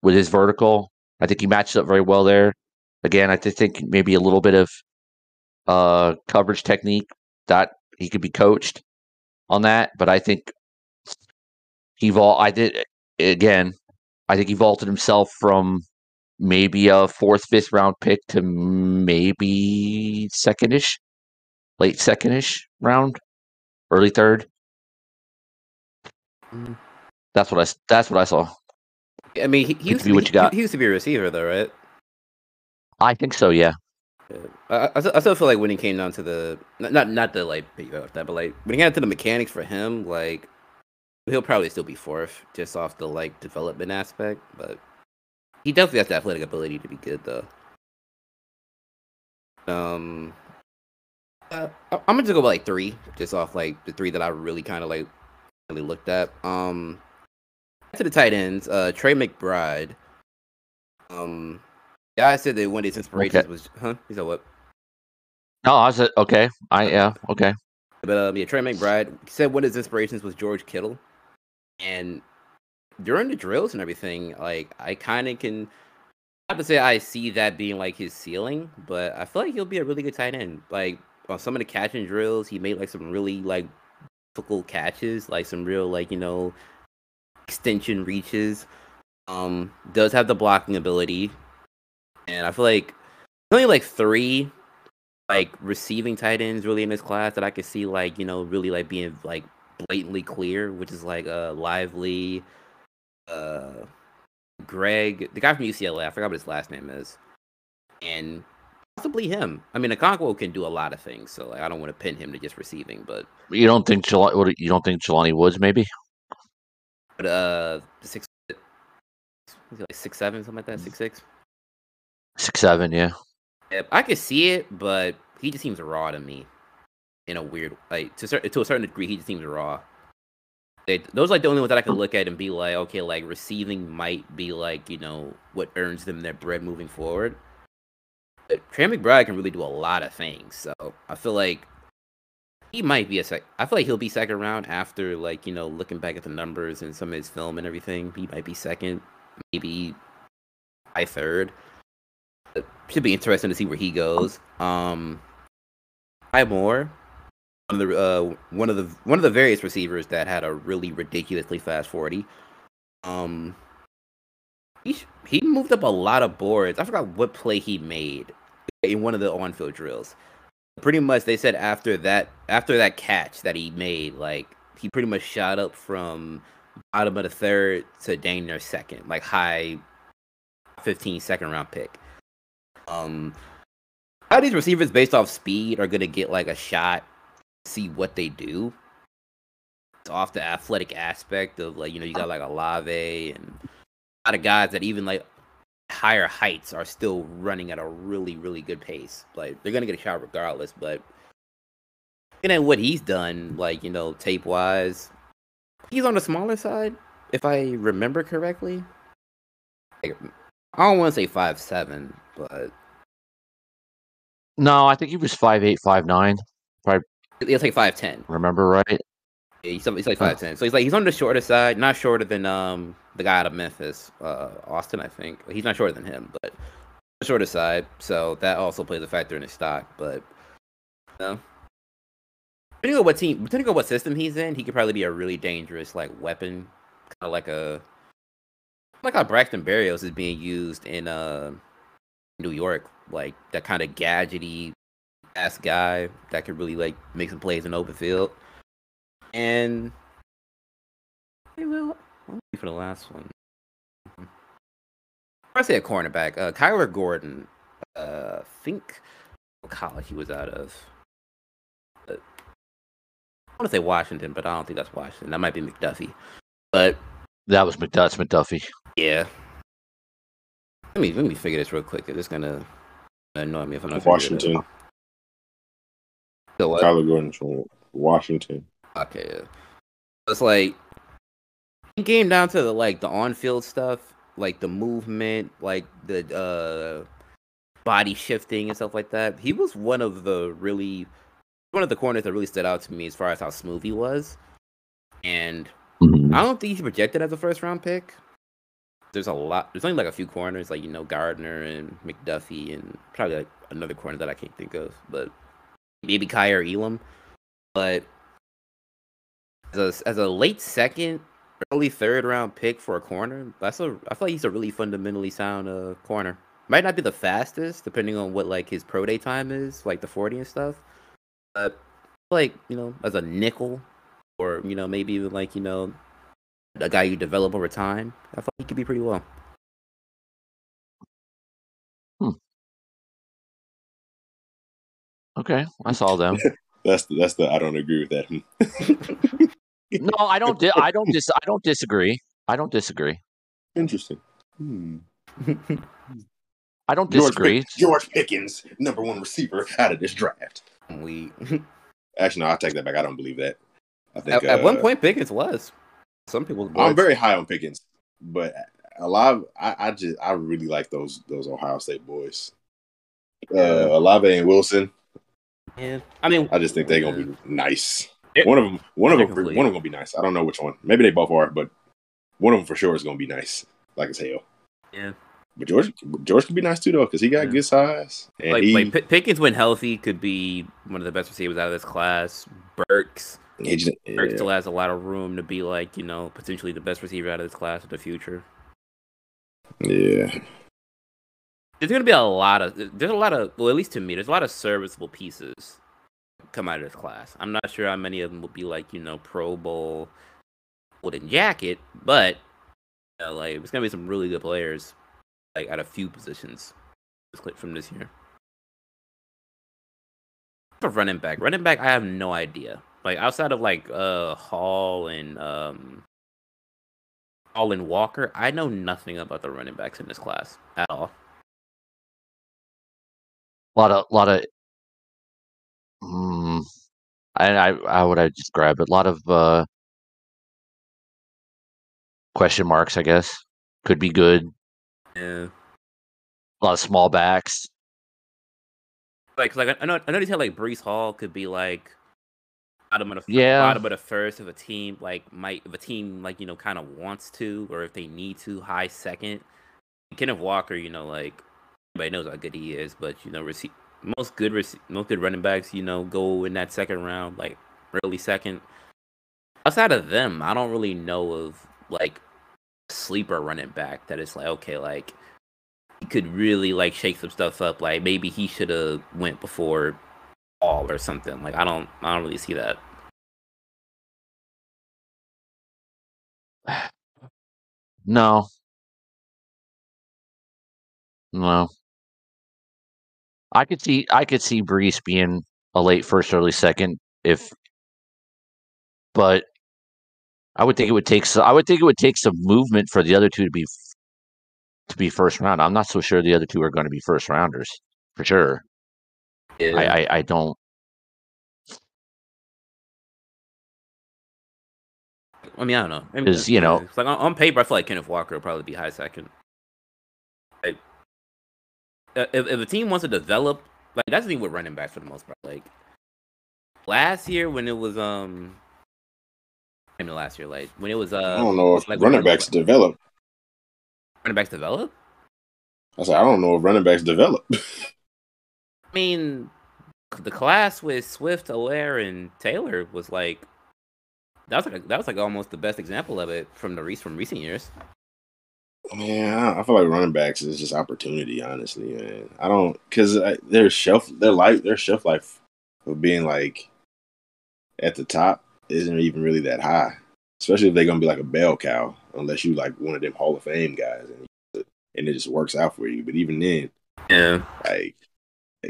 with his vertical. I think he matches up very well there. Again, I think maybe a little bit of uh, coverage technique that he could be coached on that. But I think he vault. I did again. I think he vaulted himself from maybe a fourth, fifth round pick to maybe secondish, late secondish round, early third.
Mm.
That's what I. That's what I saw.
I mean, he, he used to be,
what you got.
He, he used to be a receiver, though, right?
I think so. Yeah.
I, I, I still feel like when he came down to the not not, the like that, but like when he got to the mechanics for him, like he'll probably still be fourth just off the like development aspect, but he definitely has the athletic ability to be good though. Um, uh, I'm gonna just go with like three, just off like the three that I really kind of like really looked at. Um, to the tight ends, uh, Trey McBride. Um, yeah, I said that one of his inspirations was, huh? He said what?
No, I was uh, okay. I yeah okay.
But um, yeah, Trey McBride said one of his inspirations was George Kittle, and during the drills and everything, like I kind of can not to say I see that being like his ceiling, but I feel like he'll be a really good tight end. Like on some of the catching drills, he made like some really like difficult catches, like some real like you know extension reaches. Um, does have the blocking ability, and I feel like there's only like three like receiving tight ends really in this class that I could see like you know really like being like blatantly clear, which is like uh Likely, uh Greg, the guy from UCLA, I forgot what his last name is, and possibly him. I mean, Okonkwo can do a lot of things, so like, I don't want to pin him to just receiving, but
You don't think Jelani, what, you don't think Jelani Woods maybe?
but uh six, like six seven something like that, six six.
Six seven, yeah.
Yeah, I could see it, but he just seems raw to me, in a weird like to to a certain degree. He just seems raw. Like, those are like the only ones that I could hmm. look at and be like, okay, like receiving might be like you know what earns them their bread moving forward. But Trey McBride can really do a lot of things, so I feel like he might be a sec. I feel like he'll be second round after like you know looking back at the numbers and some of his film and everything. He might be second, maybe by third. Should be interesting to see where he goes. Um, Ty Moore, one of the uh, one of the one of the various receivers that had a really ridiculously fast forty. Um, he he moved up a lot of boards. I forgot what play he made in one of the on-field drills. Pretty much, they said after that after that catch that he made, like he pretty much shot up from bottom of the third to dang near second, like high 15 second round pick. Um, how these receivers based off speed are gonna get like a shot, see what they do. It's off the athletic aspect of like you know you got like Olave and a lot of guys that even like higher heights are still running at a really really good pace. Like they're gonna get a shot regardless, but and then what he's done, like you know tape wise, he's on the smaller side if I remember correctly. Like, I don't want to say five seven, but
No, I think he was five eight, five nine.
it's like five ten.
Remember right?
He's, he's like five ten. So he's like he's on the shorter side, not shorter than um the guy out of Memphis, uh Austin, I think. He's not shorter than him, but shorter side. So that also plays a factor in his stock. But you know, depending on what team, depending on what system he's in, he could probably be a really dangerous like weapon, kind of like a like how Braxton Berrios is being used in uh New York, like that kind of gadgety ass guy that could really like make some plays in open field. And hey, well, for the last one. I say a cornerback, uh, Kyler Gordon. Uh, think what college he was out of. But, I want to say Washington, but I don't think that's Washington. That might be McDuffie. But
That was McDuff's McDuffie.
yeah, let me let me figure this real quick. It's gonna annoy me if I'm not.
Washington.
So what?
Kyler Gordon's from Washington.
Okay. yeah. It's like it came down to the like the on-field stuff, like the movement, like the uh body shifting and stuff like that. He was one of the really one of the corners that really stood out to me as far as how smooth he was. And
Mhm.
I don't think he's projected as a first round pick. There's a lot. There's only like a few corners, like you know Gardner and McDuffie, and probably like another corner that I can't think of, but maybe Kaiir Elam. But as a, as a late second, early third round pick for a corner, that's a. I feel like he's a really fundamentally sound uh, corner. Might not be the fastest, depending on what like his pro day time is, like the forty and stuff. But like you know, as a nickel, or you know maybe even like you know a guy you develop over time. I thought he could be pretty well.
Okay, I saw them. <laughs>
That's the, that's the I don't agree with that. Hmm. <laughs>
No, I don't. Di- I don't. Dis- I don't disagree. I don't disagree.
Interesting. Hmm. <laughs>
I don't
George,
disagree.
Pick- George Pickens, number one receiver out of this draft.
we
Actually, no, I'll take that back. I don't believe that. I think
at, at one
uh,
point Pickens was. Some people.
I'm very high on Pickens, but a lot of I, I just I really like those those Ohio State boys. Uh, Olave and Wilson.
Yeah. I mean,
I just think they're gonna be nice.
Yeah.
One of them, one of them,
Technically.
one of them gonna be nice. I don't know which one. Maybe they both are, but one of them for sure is gonna be nice, like as hell.
yeah.
But George, George could be nice too though, because he got
Yeah.
good size
Like,
he,
like Pick- Pickens when healthy could be one of the best receivers out of this class. Burks,
just,
Burks
yeah.
still has a lot of room to be like you know potentially the best receiver out of this class in the future.
yeah.
There's gonna be a lot of there's a lot of well at least to me there's a lot of serviceable pieces come out of this class. I'm not sure how many of them will be like you know Pro Bowl golden jacket, but you know, like there's gonna be some really good players like at a few positions from this year. For running back, running back, I have no idea. Like outside of like uh Hall and um Hall and Walker, I know nothing about the running backs in this class at all.
A lot of, lot of. Mm, I, I, how would I describe it? A lot of uh, question marks. I guess could be good.
Yeah.
A lot of small backs.
Like, like I know, I know they said like Breece Hall could be like bottom of the
Yeah.
bottom of the first if a team like might if a team like you know kind of wants to or if they need to high second. Kenneth Walker, you know, like everybody knows how good he is, but you know, rece- most good rece- most good running backs, you know, go in that second round, like early second. Outside of them, I don't really know of like sleeper running back that is like okay, like he could really like shake some stuff up. Like maybe he should have went before all or something. Like I don't I don't really see that. <sighs>
No. No. I could see I could see Breece being a late first, early second if but I would think it would take so I would think it would take some movement for the other two to be to be first round. I'm not so sure the other two are going to be first rounders for sure. I, I, I don't
I mean I don't know.
'Cause,
that's-
you know-
it's like on, on paper I feel like Kenneth Walker will probably be high second. Like, if if a team wants to develop, like that's the thing with running backs for the most part. Like last year when it was um, I mean last year like when it was uh,
I don't know if
like
running backs develop.
running backs develop.
I said I don't know if running backs develop. <laughs>
I mean, the class with Swift, Helaire, and Taylor was like that was like that was like almost the best example of it from the from recent years.
Yeah, I feel like running backs is just opportunity. Honestly, man, I don't because their shelf, their life, their shelf life of being like at the top isn't even really that high. Especially if they're gonna be like a bell cow, unless you like one of them Hall of Fame guys, and and it just works out for you. But even then,
Yeah,
like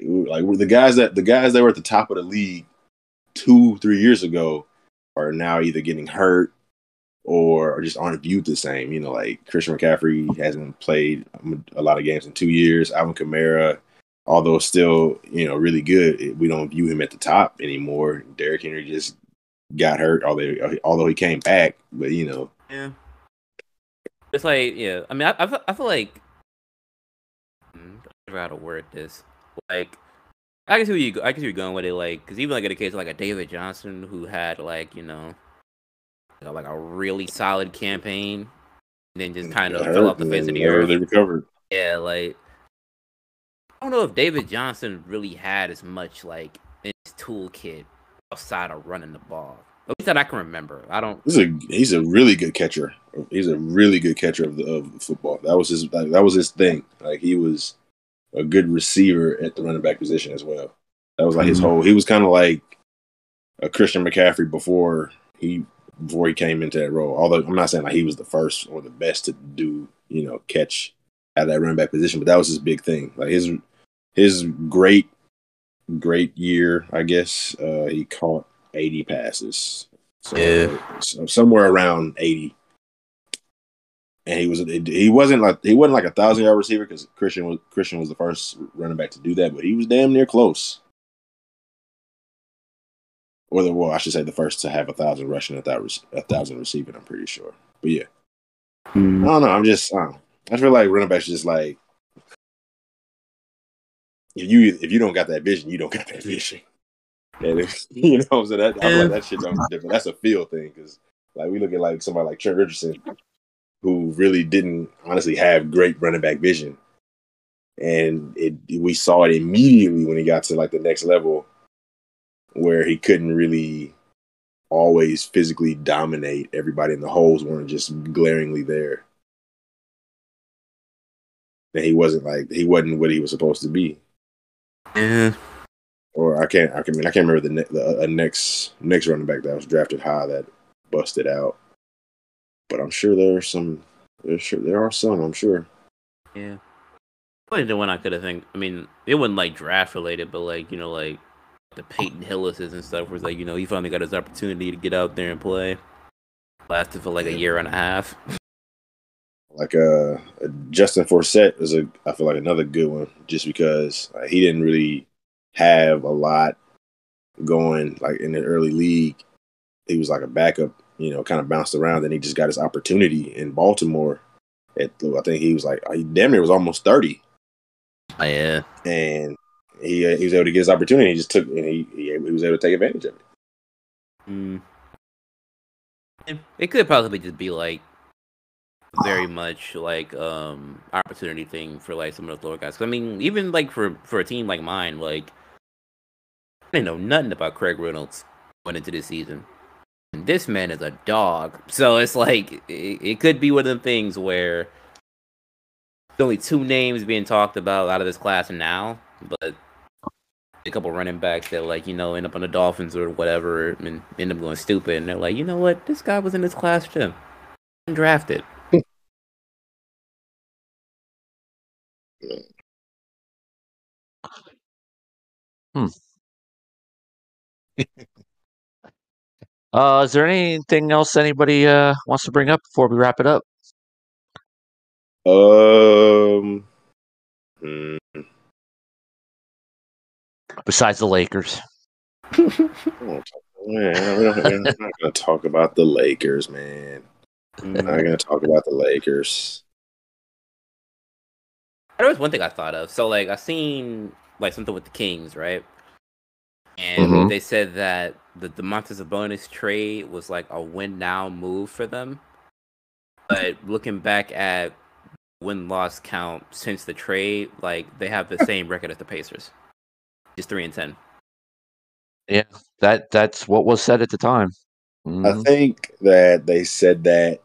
like the guys that the guys that were at the top of the league two three years ago are now either getting hurt or just aren't viewed the same. You know, like Christian McCaffrey hasn't played a lot of games in two years. Alvin Kamara, although still you know really good, we don't view him at the top anymore. Derrick Henry just got hurt, although although he came back. But you know,
Yeah. It's like, yeah. I mean, I, I, feel, I feel like. I don't know how to word this. Like, I can see where you I can see you're going with it. Like, because even like in the case of like a David Johnson who had like you know, like a really solid campaign, and then just kind of fell off the face of the earth.
They recovered.
Yeah, like I don't know if David Johnson really had as much like in his toolkit outside of running the ball. At least that I can remember. I don't.
He's a he's a really good catcher. He's a really good catcher of the of football. That was his like, that was his thing. Like he was a good receiver at the running back position as well. That was like his
Mhm.
whole. He was kind of like a Christian McCaffrey before he before he came into that role. Although I'm not saying like he was the first or the best to do you know catch at that running back position, but that was his big thing. Like his his great great year, I guess. Uh, he caught 80 passes. So,
Yeah.
so somewhere around 80. And he was he wasn't like he wasn't like a thousand yard receiver because Christian was Christian was the first running back to do that, but he was damn near close. Or the well, I should say the first to have a thousand rushing, a thousand, a thousand receiving. I'm pretty sure, but yeah, I don't know. I'm just I, don't know. I feel like running backs just like if you if you don't got that vision, you don't got that vision. And if, <laughs> you know, I'm saying that I feel
Yeah.
like that shit don't different. That's a feel thing because like we look at like somebody like Trent Richardson, who really didn't honestly have great running back vision, and it we saw it immediately when he got to like the next level, where he couldn't really always physically dominate everybody, and the holes weren't just glaringly there. And he wasn't like he wasn't what he was supposed to be
Yeah.
or I can't. I can. I, mean, I can't remember the, ne- the uh, next next running back that was drafted high that busted out. But I'm sure there are some. There's sure there are some. I'm sure.
Yeah. Probably the one I could have think. I mean, it wasn't like draft related, but like you know, like the Peyton Hillises and stuff. Where it's like you know, he finally got his opportunity to get out there and play. Lasted for like a year and a half. <laughs>
Like uh, Justin Forsett is a. I feel like another good one, just because uh, he didn't really have a lot going like in the early league. He was like a backup, you know, kind of bounced around. and he just got his opportunity in Baltimore. At I think he was like he damn near was almost thirty.
Oh, yeah.
and he uh, he was able to get his opportunity. He just took and he, he he was able to take advantage of it.
Mm. It- could possibly just be like very much like um opportunity thing for like some of those lower guys. I mean, even like for for a team like mine, like I didn't know nothing about Craig Reynolds going into this season. And this man is a dog, so it's like it, it could be one of them things where there's only two names being talked about out of this class now, but a couple running backs that like you know end up on the Dolphins or whatever and end up going stupid, and they're like, you know what, this guy was in this class too, drafted.
Uh, is there anything else anybody uh, wants to bring up before we wrap it up?
Um, hmm,
Besides the Lakers,
I <laughs> won't man, we don't, we're not going to talk about the Lakers, man.
Mm.
Not going to talk about the Lakers.
There was one thing I thought of. So like I seen like something with the Kings, right? And
Mhm.
they said that the Domantas Sabonis trade was like a win now move for them. But looking back at win loss count since the trade, like they have the same record as the Pacers. Just three and ten.
Yeah, that that's what was said at the time.
I
Mhm.
think that they said that,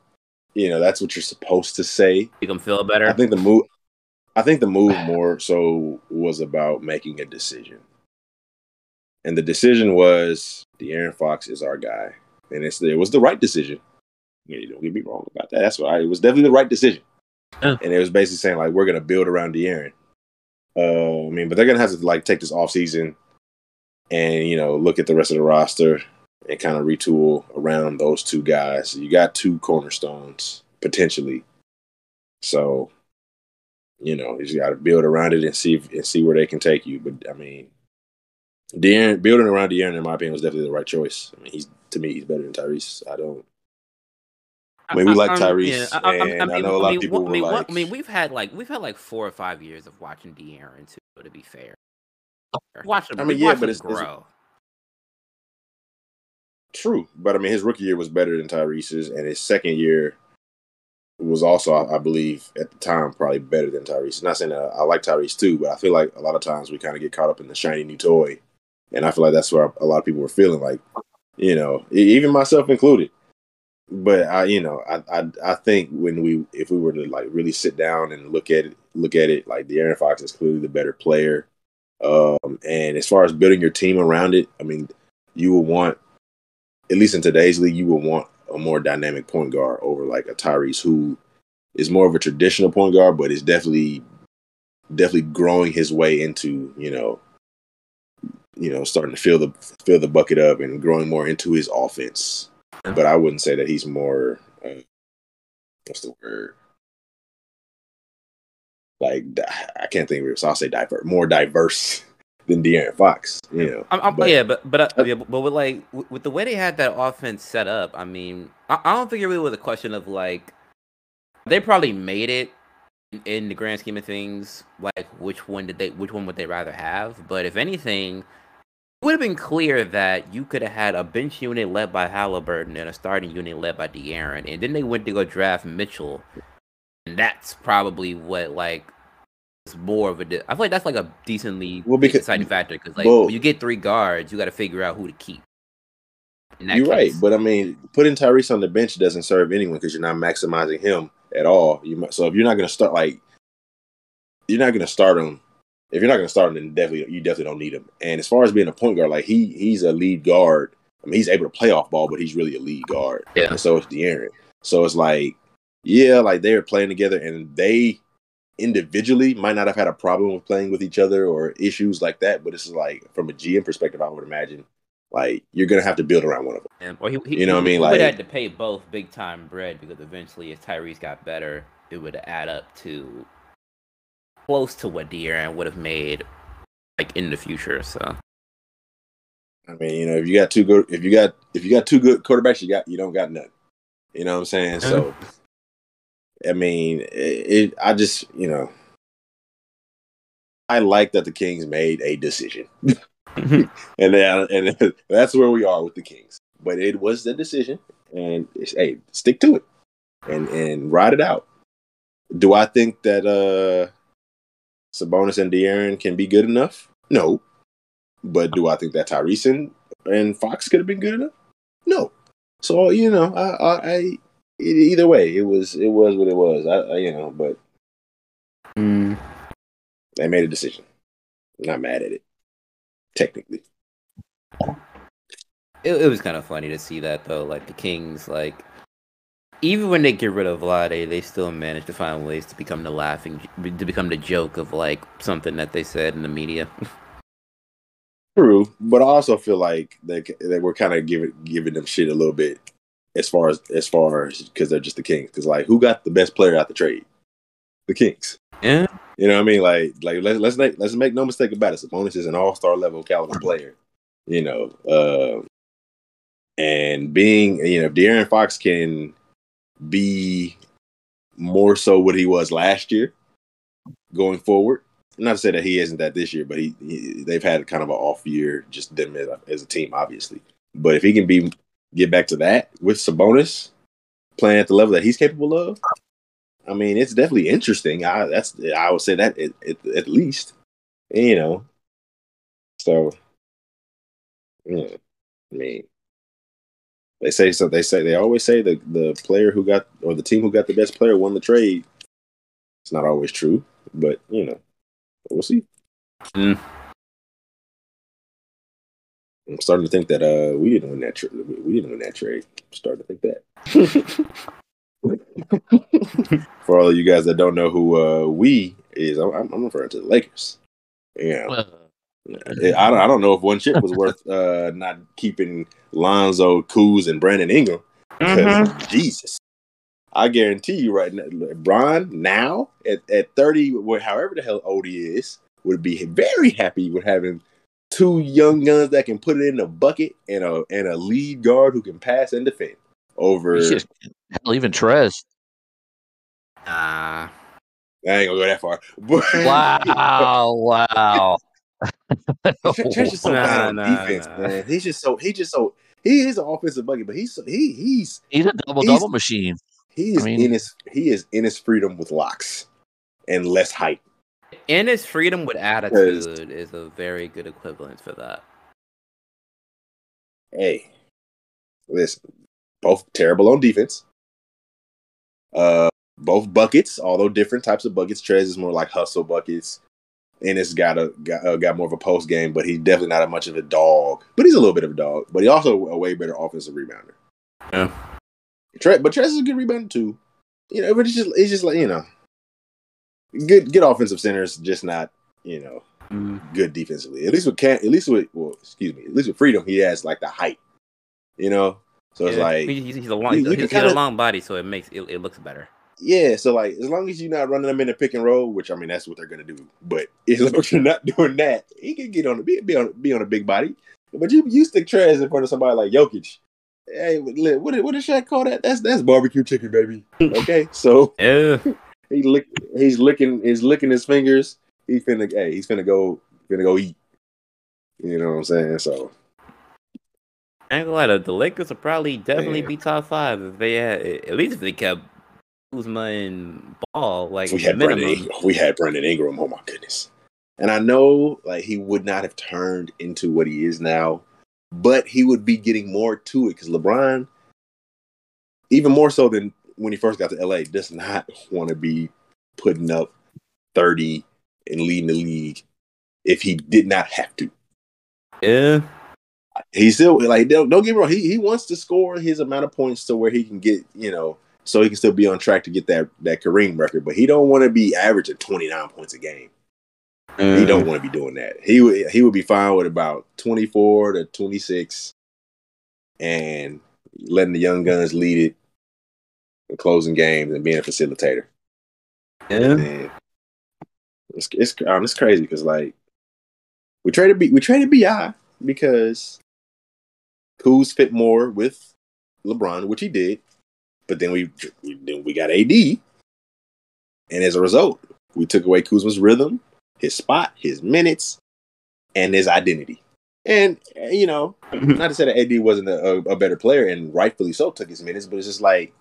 you know, that's what you're supposed to say.
Make them feel better.
I think the move, I think the move more so was about making a decision, and the decision was De'Aaron Fox is our guy, and it's it was the right decision. Yeah, don't get me wrong about that. That's why it was definitely the right decision,
Yeah.
and it was basically saying like we're gonna build around De'Aaron. Uh, I mean, but they're gonna have to like take this off season, and you know look at the rest of the roster and kind of retool around those two guys. You got two cornerstones potentially, so you know, you just got to build around it and see if, and see where they can take you. But I mean, De'Aaron, building around De'Aaron, in my opinion, was definitely the right choice. I mean, he's to me, he's better than Tyrese. I don't. I mean, we like um, Tyrese, I, and I, mean, I know a lot of people
I mean,
like.
I mean, we've had like we've had like four or five years of watching De'Aaron too. To be fair, watch him. I mean, yeah, but it's grow.
It's, true, but I mean, his rookie year was better than Tyrese's, and his second year was also, I believe, at the time, probably better than Tyrese. Not saying that I like Tyrese too, but I feel like a lot of times we kind of get caught up in the shiny new toy, and I feel like that's where a lot of people were feeling like, you know, even myself included but I, you know, I, I, I think when we, if we were to like really sit down and look at it, look at it, like De'Aaron Fox is clearly the better player. Um, and as far as building your team around it, I mean, you will want, at least in today's league, you will want a more dynamic point guard over like a Tyrese who is more of a traditional point guard, but is definitely, definitely growing his way into, you know, you know, starting to fill the fill the bucket up and growing more into his offense but I wouldn't say that he's more. Uh, what's the word? Like I can't think of it, so I'll say diverse, more diverse than De'Aaron Fox. You know,
I'm, I'm, but, yeah, but but uh, yeah, but with like with the way they had that offense set up, I mean, I, I don't think it really was a question of like they probably made it in the grand scheme of things. Like which one did they, which one would they rather have? But if anything, it would have been clear that you could have had a bench unit led by Halliburton and a starting unit led by De'Aaron, and then they went to go draft Mitchell, and that's probably what like more of a. I feel like that's like a decently well, because, deciding factor because like well, when you get three guards, you got to figure out who to keep.
You're case. right, but I mean, putting Tyrese on the bench doesn't serve anyone because you're not maximizing him at all. You so if you're not going to start like, you're not going to start him if you're not going to start him, then definitely you definitely don't need him. And as far as being a point guard, like he he's a lead guard. I mean, he's able to play off ball, but he's really a lead guard.
Yeah.
And so is De'Aaron. So it's like, yeah, like they're playing together, and they individually might not have had a problem with playing with each other or issues like that. But it's like from a GM perspective, I would imagine like you're gonna have to build around one of them.
Yeah. Well, he, he,
you know what I mean? Like,
would have to pay both big time bread because eventually, if Tyrese got better, it would add up to close to what De'Aaron would have made like in the future. So
I mean, you know, if you got two good if you got if you got two good quarterbacks, you got you don't got none. You know what I'm saying? <laughs> So I mean, it, it I just, you know, I like that the Kings made a decision. <laughs> and then, and <laughs> that's where we are with the Kings. But it was the decision and hey, stick to it and and ride it out. Do I think that uh Sabonis and De'Aaron can be good enough? No. But do I think that Tyrese and, and Fox could have been good enough? No. So you know, I, I, I either way, it was it was what it was. I, I you know, but
mm.
they made a decision. I'm not mad at it, technically.
It, it was kind of funny to see that though, like the Kings, like even when they get rid of Vlade, they still manage to find ways to become the laughing, to become the joke of like something that they said in the media. <laughs>
True, but I also feel like they that we're kind of giving giving them shit a little bit as far as as far as because they're just the Kings. Because like, who got the best player out the trade? The Kings.
Yeah.
You know what I mean? Like, like let's let's make let's make no mistake about it. Sabonis is an all star level caliber player. You know, uh, and being you know, if De'Aaron Fox can be more so what he was last year going forward. Not to say that he isn't that this year, but he, he they've had kind of an off year, just them as a, as a team, obviously. But if he can be get back to that with Sabonis playing at the level that he's capable of, I mean, it's definitely interesting. I that's I would say that at, at, at least, you know. So, yeah, I mean, they say so. They say they always say the the player who got or the team who got the best player won the trade. It's not always true, but you know, we'll see.
Mm.
I'm starting to think that uh we didn't win that trade. We didn't win that trade. I'm starting to think that. <laughs> For all of you guys that don't know who uh we is, I'm, I'm referring to the Lakers. Yeah. Well, I don't, I don't know if one chip was worth uh, not keeping Lonzo, Kuz, and Brandon Ingram. Mm-hmm. Jesus, I guarantee you right now, Bron now at, at 30, however the hell old he is, would be very happy with having two young guns that can put it in the bucket and a and a lead guard who can pass and defend over.
Just- hell, even Trez.
Nah.
I ain't gonna go that far. But <laughs>
Wow, wow.
Tre- Tre's just so
Nah,
bad on
nah,
defense,
nah.
man. He's just so he just so he is an offensive bucket, but he's he he's
He's a double double machine.
he is
I mean-
in his he is in his freedom with locks and less height.
In his freedom with attitude is a very good equivalent for that.
Hey, listen, both terrible on defense. Uh, both buckets, although different types of buckets. Trez is more like hustle buckets. Enes got a got, uh, got more of a post game, but he's definitely not a much of a dog. But he's a little bit of a dog. But he's also a way better offensive rebounder.
Yeah.
Tre- but Trez is a good rebounder too. You know, but it's just it's just like you know, good good offensive centers, just not you know mm-hmm. good defensively. At least with can at least with well, excuse me, at least with freedom, he has like the height. You know, so it's like
he's, he's a long,
you-
he's,
you
he's got
kinda-
a long body, so it makes it, it looks better.
yeah. So like as long as you're not running them in a pick and roll, which I mean that's what they're gonna do. But <laughs> as long as you're not doing that, he can get on the be, be on be on a big body. But you you stick Trez in front of somebody like Jokic. Hey, what did what did Shaq call that? That's that's barbecue chicken, baby. <laughs> Okay, so
Yeah.
He lick he's licking he's licking his fingers. He finna hey he's finna go finna go eat. You know what I'm saying? So
I ain't gonna lie, the, the Lakers would probably definitely
Man.
be top five if they had at least if they kept Kuzma and Ball like
we had Brandon
minimum.
Ingram. We had Brandon Ingram. Oh my goodness! And I know like he would not have turned into what he is now, but he would be getting more to it because LeBron, even more so than when he first got to LA, does not want to be putting up thirty and leading the league if he did not have to.
Yeah,
He still like don't, don't get me wrong. He he wants to score his amount of points to where he can get you know so he can still be on track to get that that Kareem record. But he don't want to be averaging twenty nine points a game. He don't mm. want to be doing that. He would he would be fine with about twenty four to twenty six, and letting the young guns lead it, and closing games, and being a facilitator.
Yeah,
And it's it's um, it's crazy because like we traded B, we traded Bi because Kuz fit more with LeBron, which he did, but then we then we got AD, and as a result, we took away Kuzma's rhythm, his spot, his minutes, and his identity. And you know, <laughs> not to say that AD wasn't a, a, a better player, and rightfully so, took his minutes, but it's just like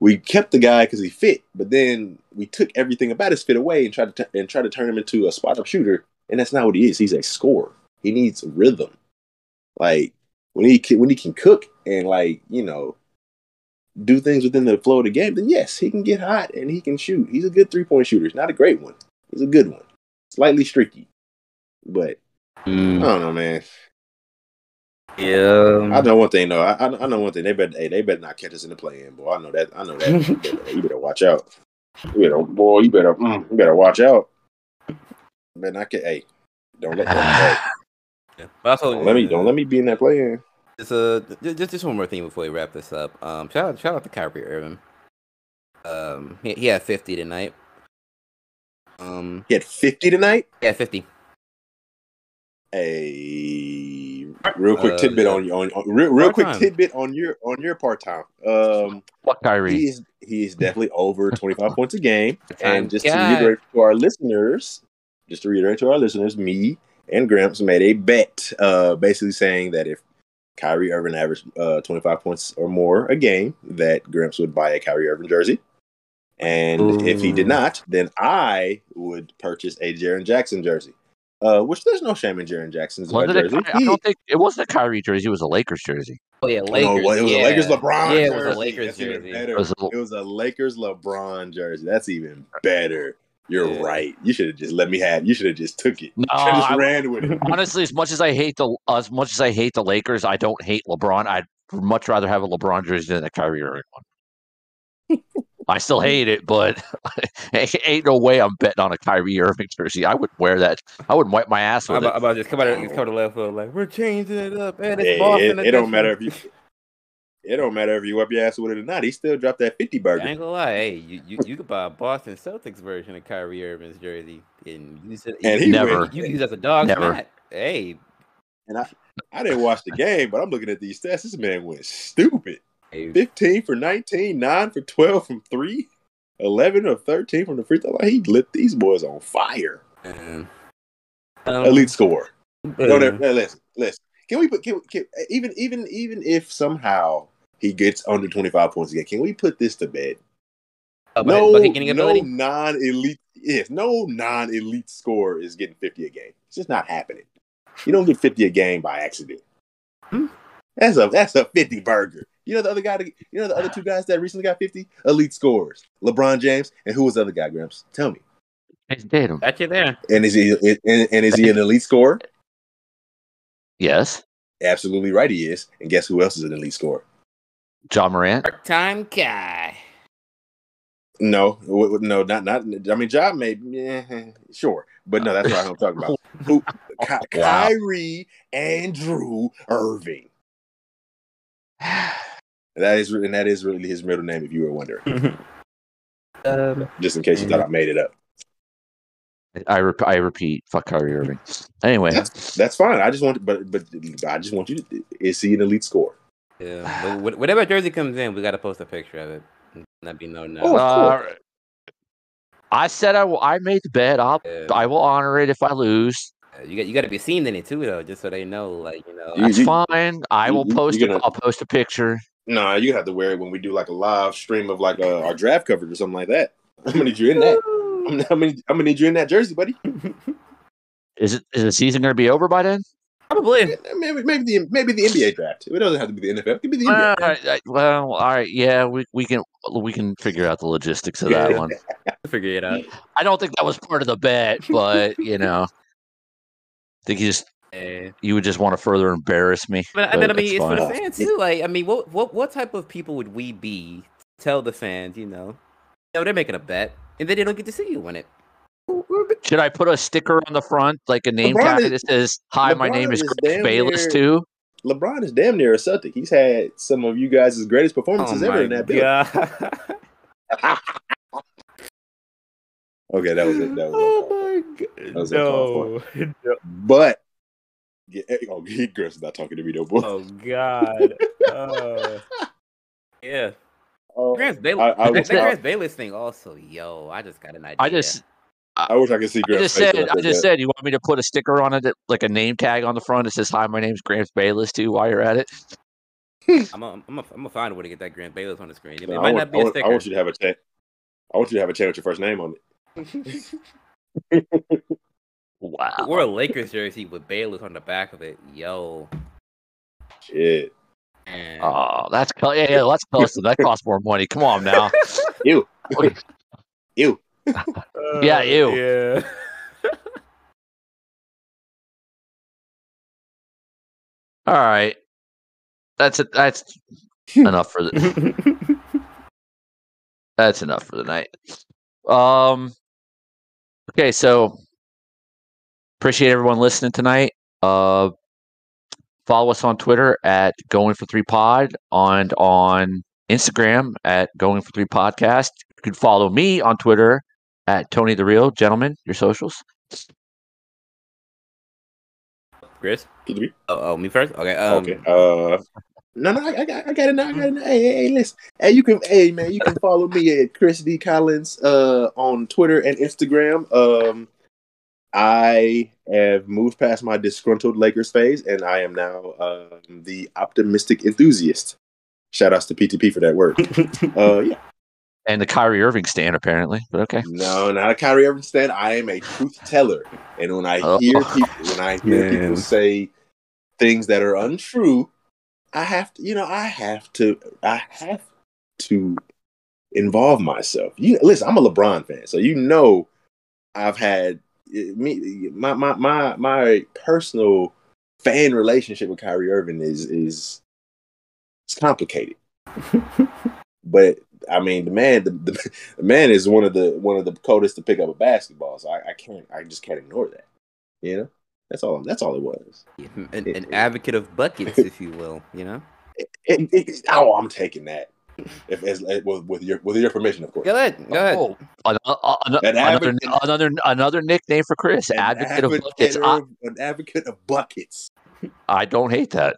we kept the guy because he fit, but then we took everything about his fit away and tried to t- and tried to turn him into a spot up shooter, and that's not what he is. He's a scorer. He needs rhythm. Like when he can, when he can cook and like you know do things within the flow of the game, then yes, he can get hot and he can shoot. He's a good three point shooter. He's not a great one. He's a good one. Slightly streaky, but I
Mm,
don't know, man.
Yeah.
I know one thing though. I, I I know one thing. They better hey, they better not catch us in the play in, boy. I know that. I know that. you, <laughs> better, you better watch out. You better, boy. You better, mm, you better watch out. Better not get. Hey, don't let hey, <sighs>
Yeah. But also,
don't let me don't let me be in that play in.
Just, uh, just just one more thing before we wrap this up. Um, shout out shout out to Kyrie Irving. Um, he, he had fifty tonight. Um,
He had fifty tonight.
yeah, fifty.
A real quick
Uh,
tidbit
yeah.
on, on, on real, real quick tidbit on your on your part time. Um,
Fuck Kyrie.
he is he is definitely over <laughs> twenty five points a game. And just
guy.
to reiterate to our listeners, just to reiterate to our listeners, me and Gramps made a bet, uh, basically saying that if Kyrie Irving averaged uh, 25 points or more a game, that Gramps would buy a Kyrie Irving jersey. And if he did not, then I would purchase a Jaren Jackson jersey. Uh, which there's no shame in Jaren Jackson's
Wasn't it,
jersey.
Ky- I don't think it wasn't a Kyrie jersey. It was a Lakers jersey.
Oh yeah,
no,
Lakers.
it was a. Lakers LeBron.
Yeah, it was a
jersey.
Lakers
That's
jersey.
It was a-
It was a Lakers LeBron jersey. That's even better. You're
Yeah.
right. You should have just let me have. You should have just took it.
No,
You shoulda just
I-
ran with it.
Honestly, as much as I hate the as much as I hate the Lakers, I don't hate LeBron. I'd much rather have a LeBron jersey than a Kyrie Irving one. I still mm. hate it, but <laughs> ain't no way I'm betting on a Kyrie Irving jersey. I would wear that. I would wipe my ass
I'm
with
about,
it.
about just come out, just come to the left foot like we're changing it up, and it's
Hey,
Boston.
it, it don't matter if you. It don't matter if you wipe your ass with it or not. He still dropped that fifty
I
burger.
ain't gonna lie, hey, you, you, you could buy a Boston Celtics version of Kyrie Irving's jersey and use it.
And
you,
he
Never.
you can use it as a dog's
Never.
mat. Hey,
and I, I didn't watch the game, but I'm looking at these stats. This man went stupid. 15 for 19, 9 for 12 from 3, 11 of 13 from the free throw line. He lit these boys on fire.
Um,
Elite score. No, no, no, listen, listen. Can we put can, can, even even even if somehow he gets under 25 points a game, can we put this to bed?
oh,
no,
but he getting
no non-elite. Yes, no non-elite score is getting 50 a game. It's just not happening. You don't get 50 a game by accident.
Hmm.
That's a that's a 50 burger. You know the other guy. that- You know the other two guys that recently got 50 elite scores. LeBron James and who was the other guy? Gramps, tell me.
Jayson Tatum.
Got you there.
And is he and, and is he an elite scorer?
Yes.
Absolutely right, he is. And guess who else is an elite scorer?
Ja Morant.
Part-time guy.
No, w- w- no, not not. I mean, job may, yeah, sure, but no, that's not what I'm talking about. Who? <laughs> Ky-
Wow.
Kyrie Andrew Irving. <sighs> <sighs> <sighs> That is, and that is really his middle name, if you were wondering. <laughs>
um,
Just in case you thought I made it up.
I rep- I repeat, fuck Kyrie Irving. Anyway,
That's that's fine. I just want, but but I just want you to. Is he an elite scorer?
yeah. But whatever jersey comes in, we got to post a picture of it. That'd be no no.
Oh, of
uh,
course.
I said I will. I made the bet. I'll.
Yeah.
I will honor it if I lose.
You got you got to be seen in it too, though, just so they know, like you know.
You-
That's
you-
fine. I
you-
will
you-
post.
you're gonna-
I'll post a picture.
No, you have to wear it when we do like a live stream of like uh, our draft coverage or something like that. I'm gonna need you in that. I'm, I'm gonna, I'm gonna need you in that jersey, buddy. <laughs>
Is it? Is the season going to be over by then?
Probably.
Maybe maybe the maybe the NBA draft. It doesn't have to be the NFL. It could be the NBA.
Uh, I- I- well, all right. Yeah, we we can we can figure out the logistics of that one. <laughs>
Figure it out.
I don't think that was part of the bet, but you know, I think you just
Yeah.
You would just want to further embarrass me.
But, and then I mean,
it's
it's for the
fine.
fans too. Like, I mean, what what what type of people would we be? to Tell the fans, you know, no, they're making a bet, and then they don't get to see you win it.
Should I put a sticker on the front, like a name
LeBron
tag
is-
that says "Hi, my name is
is
Chris Bayless"
near-
too?
LeBron is damn near a Celtic. He's had some of you guys' greatest performances
Oh
ever in that building.
god! <laughs>
Okay, that was it. That was <laughs>
oh
it.
my god!
was uncalled
No.
But yeah, eh, oh, <laughs> he Chris not talking to me no more.
Oh god! Oh. <laughs> Yeah,
Oh,
Grant
I,
Bayless.
I,
that,
wish,
that
I,
Grant Bayless thing also. Yo, I just got an idea.
I just,
I wish I could see
I just
face
said,
when
I just
that.
said, you want me to put a sticker on it, that, like a name tag on the front that says "Hi, my name's Grant Bayless" too? While you're at it, <laughs>
I'm a, I'm a, I'm gonna find a way to get that Grant Bayless on the screen. It,
No,
it
I,
might
want,
not be
I,
a
want,
sticker.
I want you to have a chat. I want you to have a chat with your first name on it.
Wow.
or a Lakers jersey with Bayless on the back of it. Yo,
Shit.
man.
Oh, that's co- yeah, yeah. Let's post it. That costs more money. Come on now. <laughs>
you. you. <laughs>
Yeah, ew.
Yeah. <laughs>
All right, that's it. That's enough for the. That's enough for the night. Um. Okay, so appreciate everyone listening tonight. Uh, follow us on Twitter at Going for Three Pod and on Instagram at Going for Three Podcast. You can follow me on Twitter at Tony the Real Gentleman. Your socials.
Chris.
Could you be-
Oh, oh, me first. Okay. Um,
okay. Uh, no, no, I, I got, I got it now. I got it now. Hey, hey, hey, listen. Hey, you can, hey, man, you can follow me at Chris D Collins uh on Twitter and Instagram. Um, I have moved past my disgruntled Lakers phase, and I am now um the optimistic enthusiast. Shout outs to PTP for that word. <laughs> uh, yeah.
And the Kyrie Irving stand, apparently. But okay.
No, not a Kyrie Irving stand. I am a truth teller, and when I
Oh.
hear people, when I hear
Man.
people say things that are untrue, I have to, you know, I have to, I have to involve myself. You listen, I'm a LeBron fan, so you know, I've had me, my my my my personal fan relationship with Kyrie Irving is is it's complicated, <laughs> but I mean, the man, the, the, the man is one of the one of the coldest to pick up a basketball. So I, I can't, I just can't ignore that. You know, that's all. That's all it was.
an, an advocate of buckets, <laughs> if you will. You know.
It, it, oh, I'm taking that. If as, with, with your with your permission, of course.
Go ahead. Go ahead.
Oh, an- uh, uh, an-
An
another,
advocate-
another another nickname for Chris.
An
Advocate of buckets.
of,
I,
an advocate of buckets.
I don't hate that.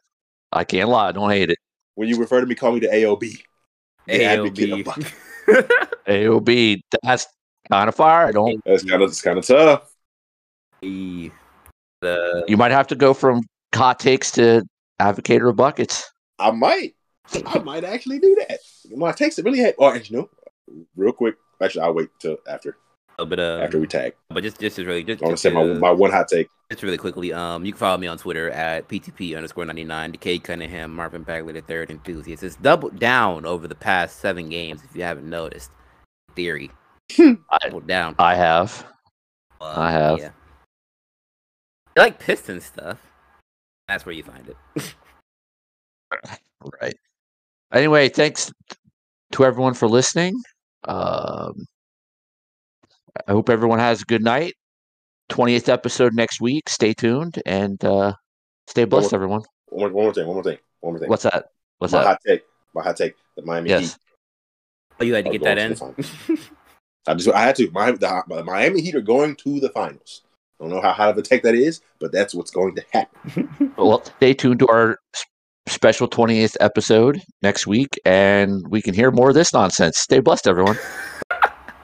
I can't lie. I don't hate it.
When you refer to me, call me the AOB. The advocate of bucket. <laughs> <laughs>
AOB, that's kind of fire. I don't.
That's kind of it's kind of tough.
the the
You might have to go from hot takes to advocate of buckets.
I might. I might actually do that. My takes it really had. Oh, and you know, real quick. Actually, I'll wait till after
little bit of
after we tag.
but just just really just,
I want to say my, my one hot take.
just really quickly um you can follow me on Twitter at PTP underscore ninety nine the Cade Cunningham Marvin Bagley the third enthusiast. It's doubled down over the past seven games if you haven't noticed. Theory
I,
doubled down.
I have.
Um,
I have.
Yeah. You like piston stuff. That's where you find it. <laughs>
Right. Anyway, thanks to everyone for listening. Um, I hope everyone has a good night. 20th episode next week. Stay tuned and uh, stay blessed,
more-
everyone.
One more, one more thing. One more thing. One more thing.
What's that? What's
my
that?
hot take? My hot take. The Miami Heat.
Oh, you had to get that in.
going to the I just I had to. My the, the Miami Heat are going to the finals. I don't know how hot of a take that is, but that's what's going to happen.
Well, stay tuned to our s- special 20th episode next week, and we can hear more of this nonsense. Stay blessed, everyone.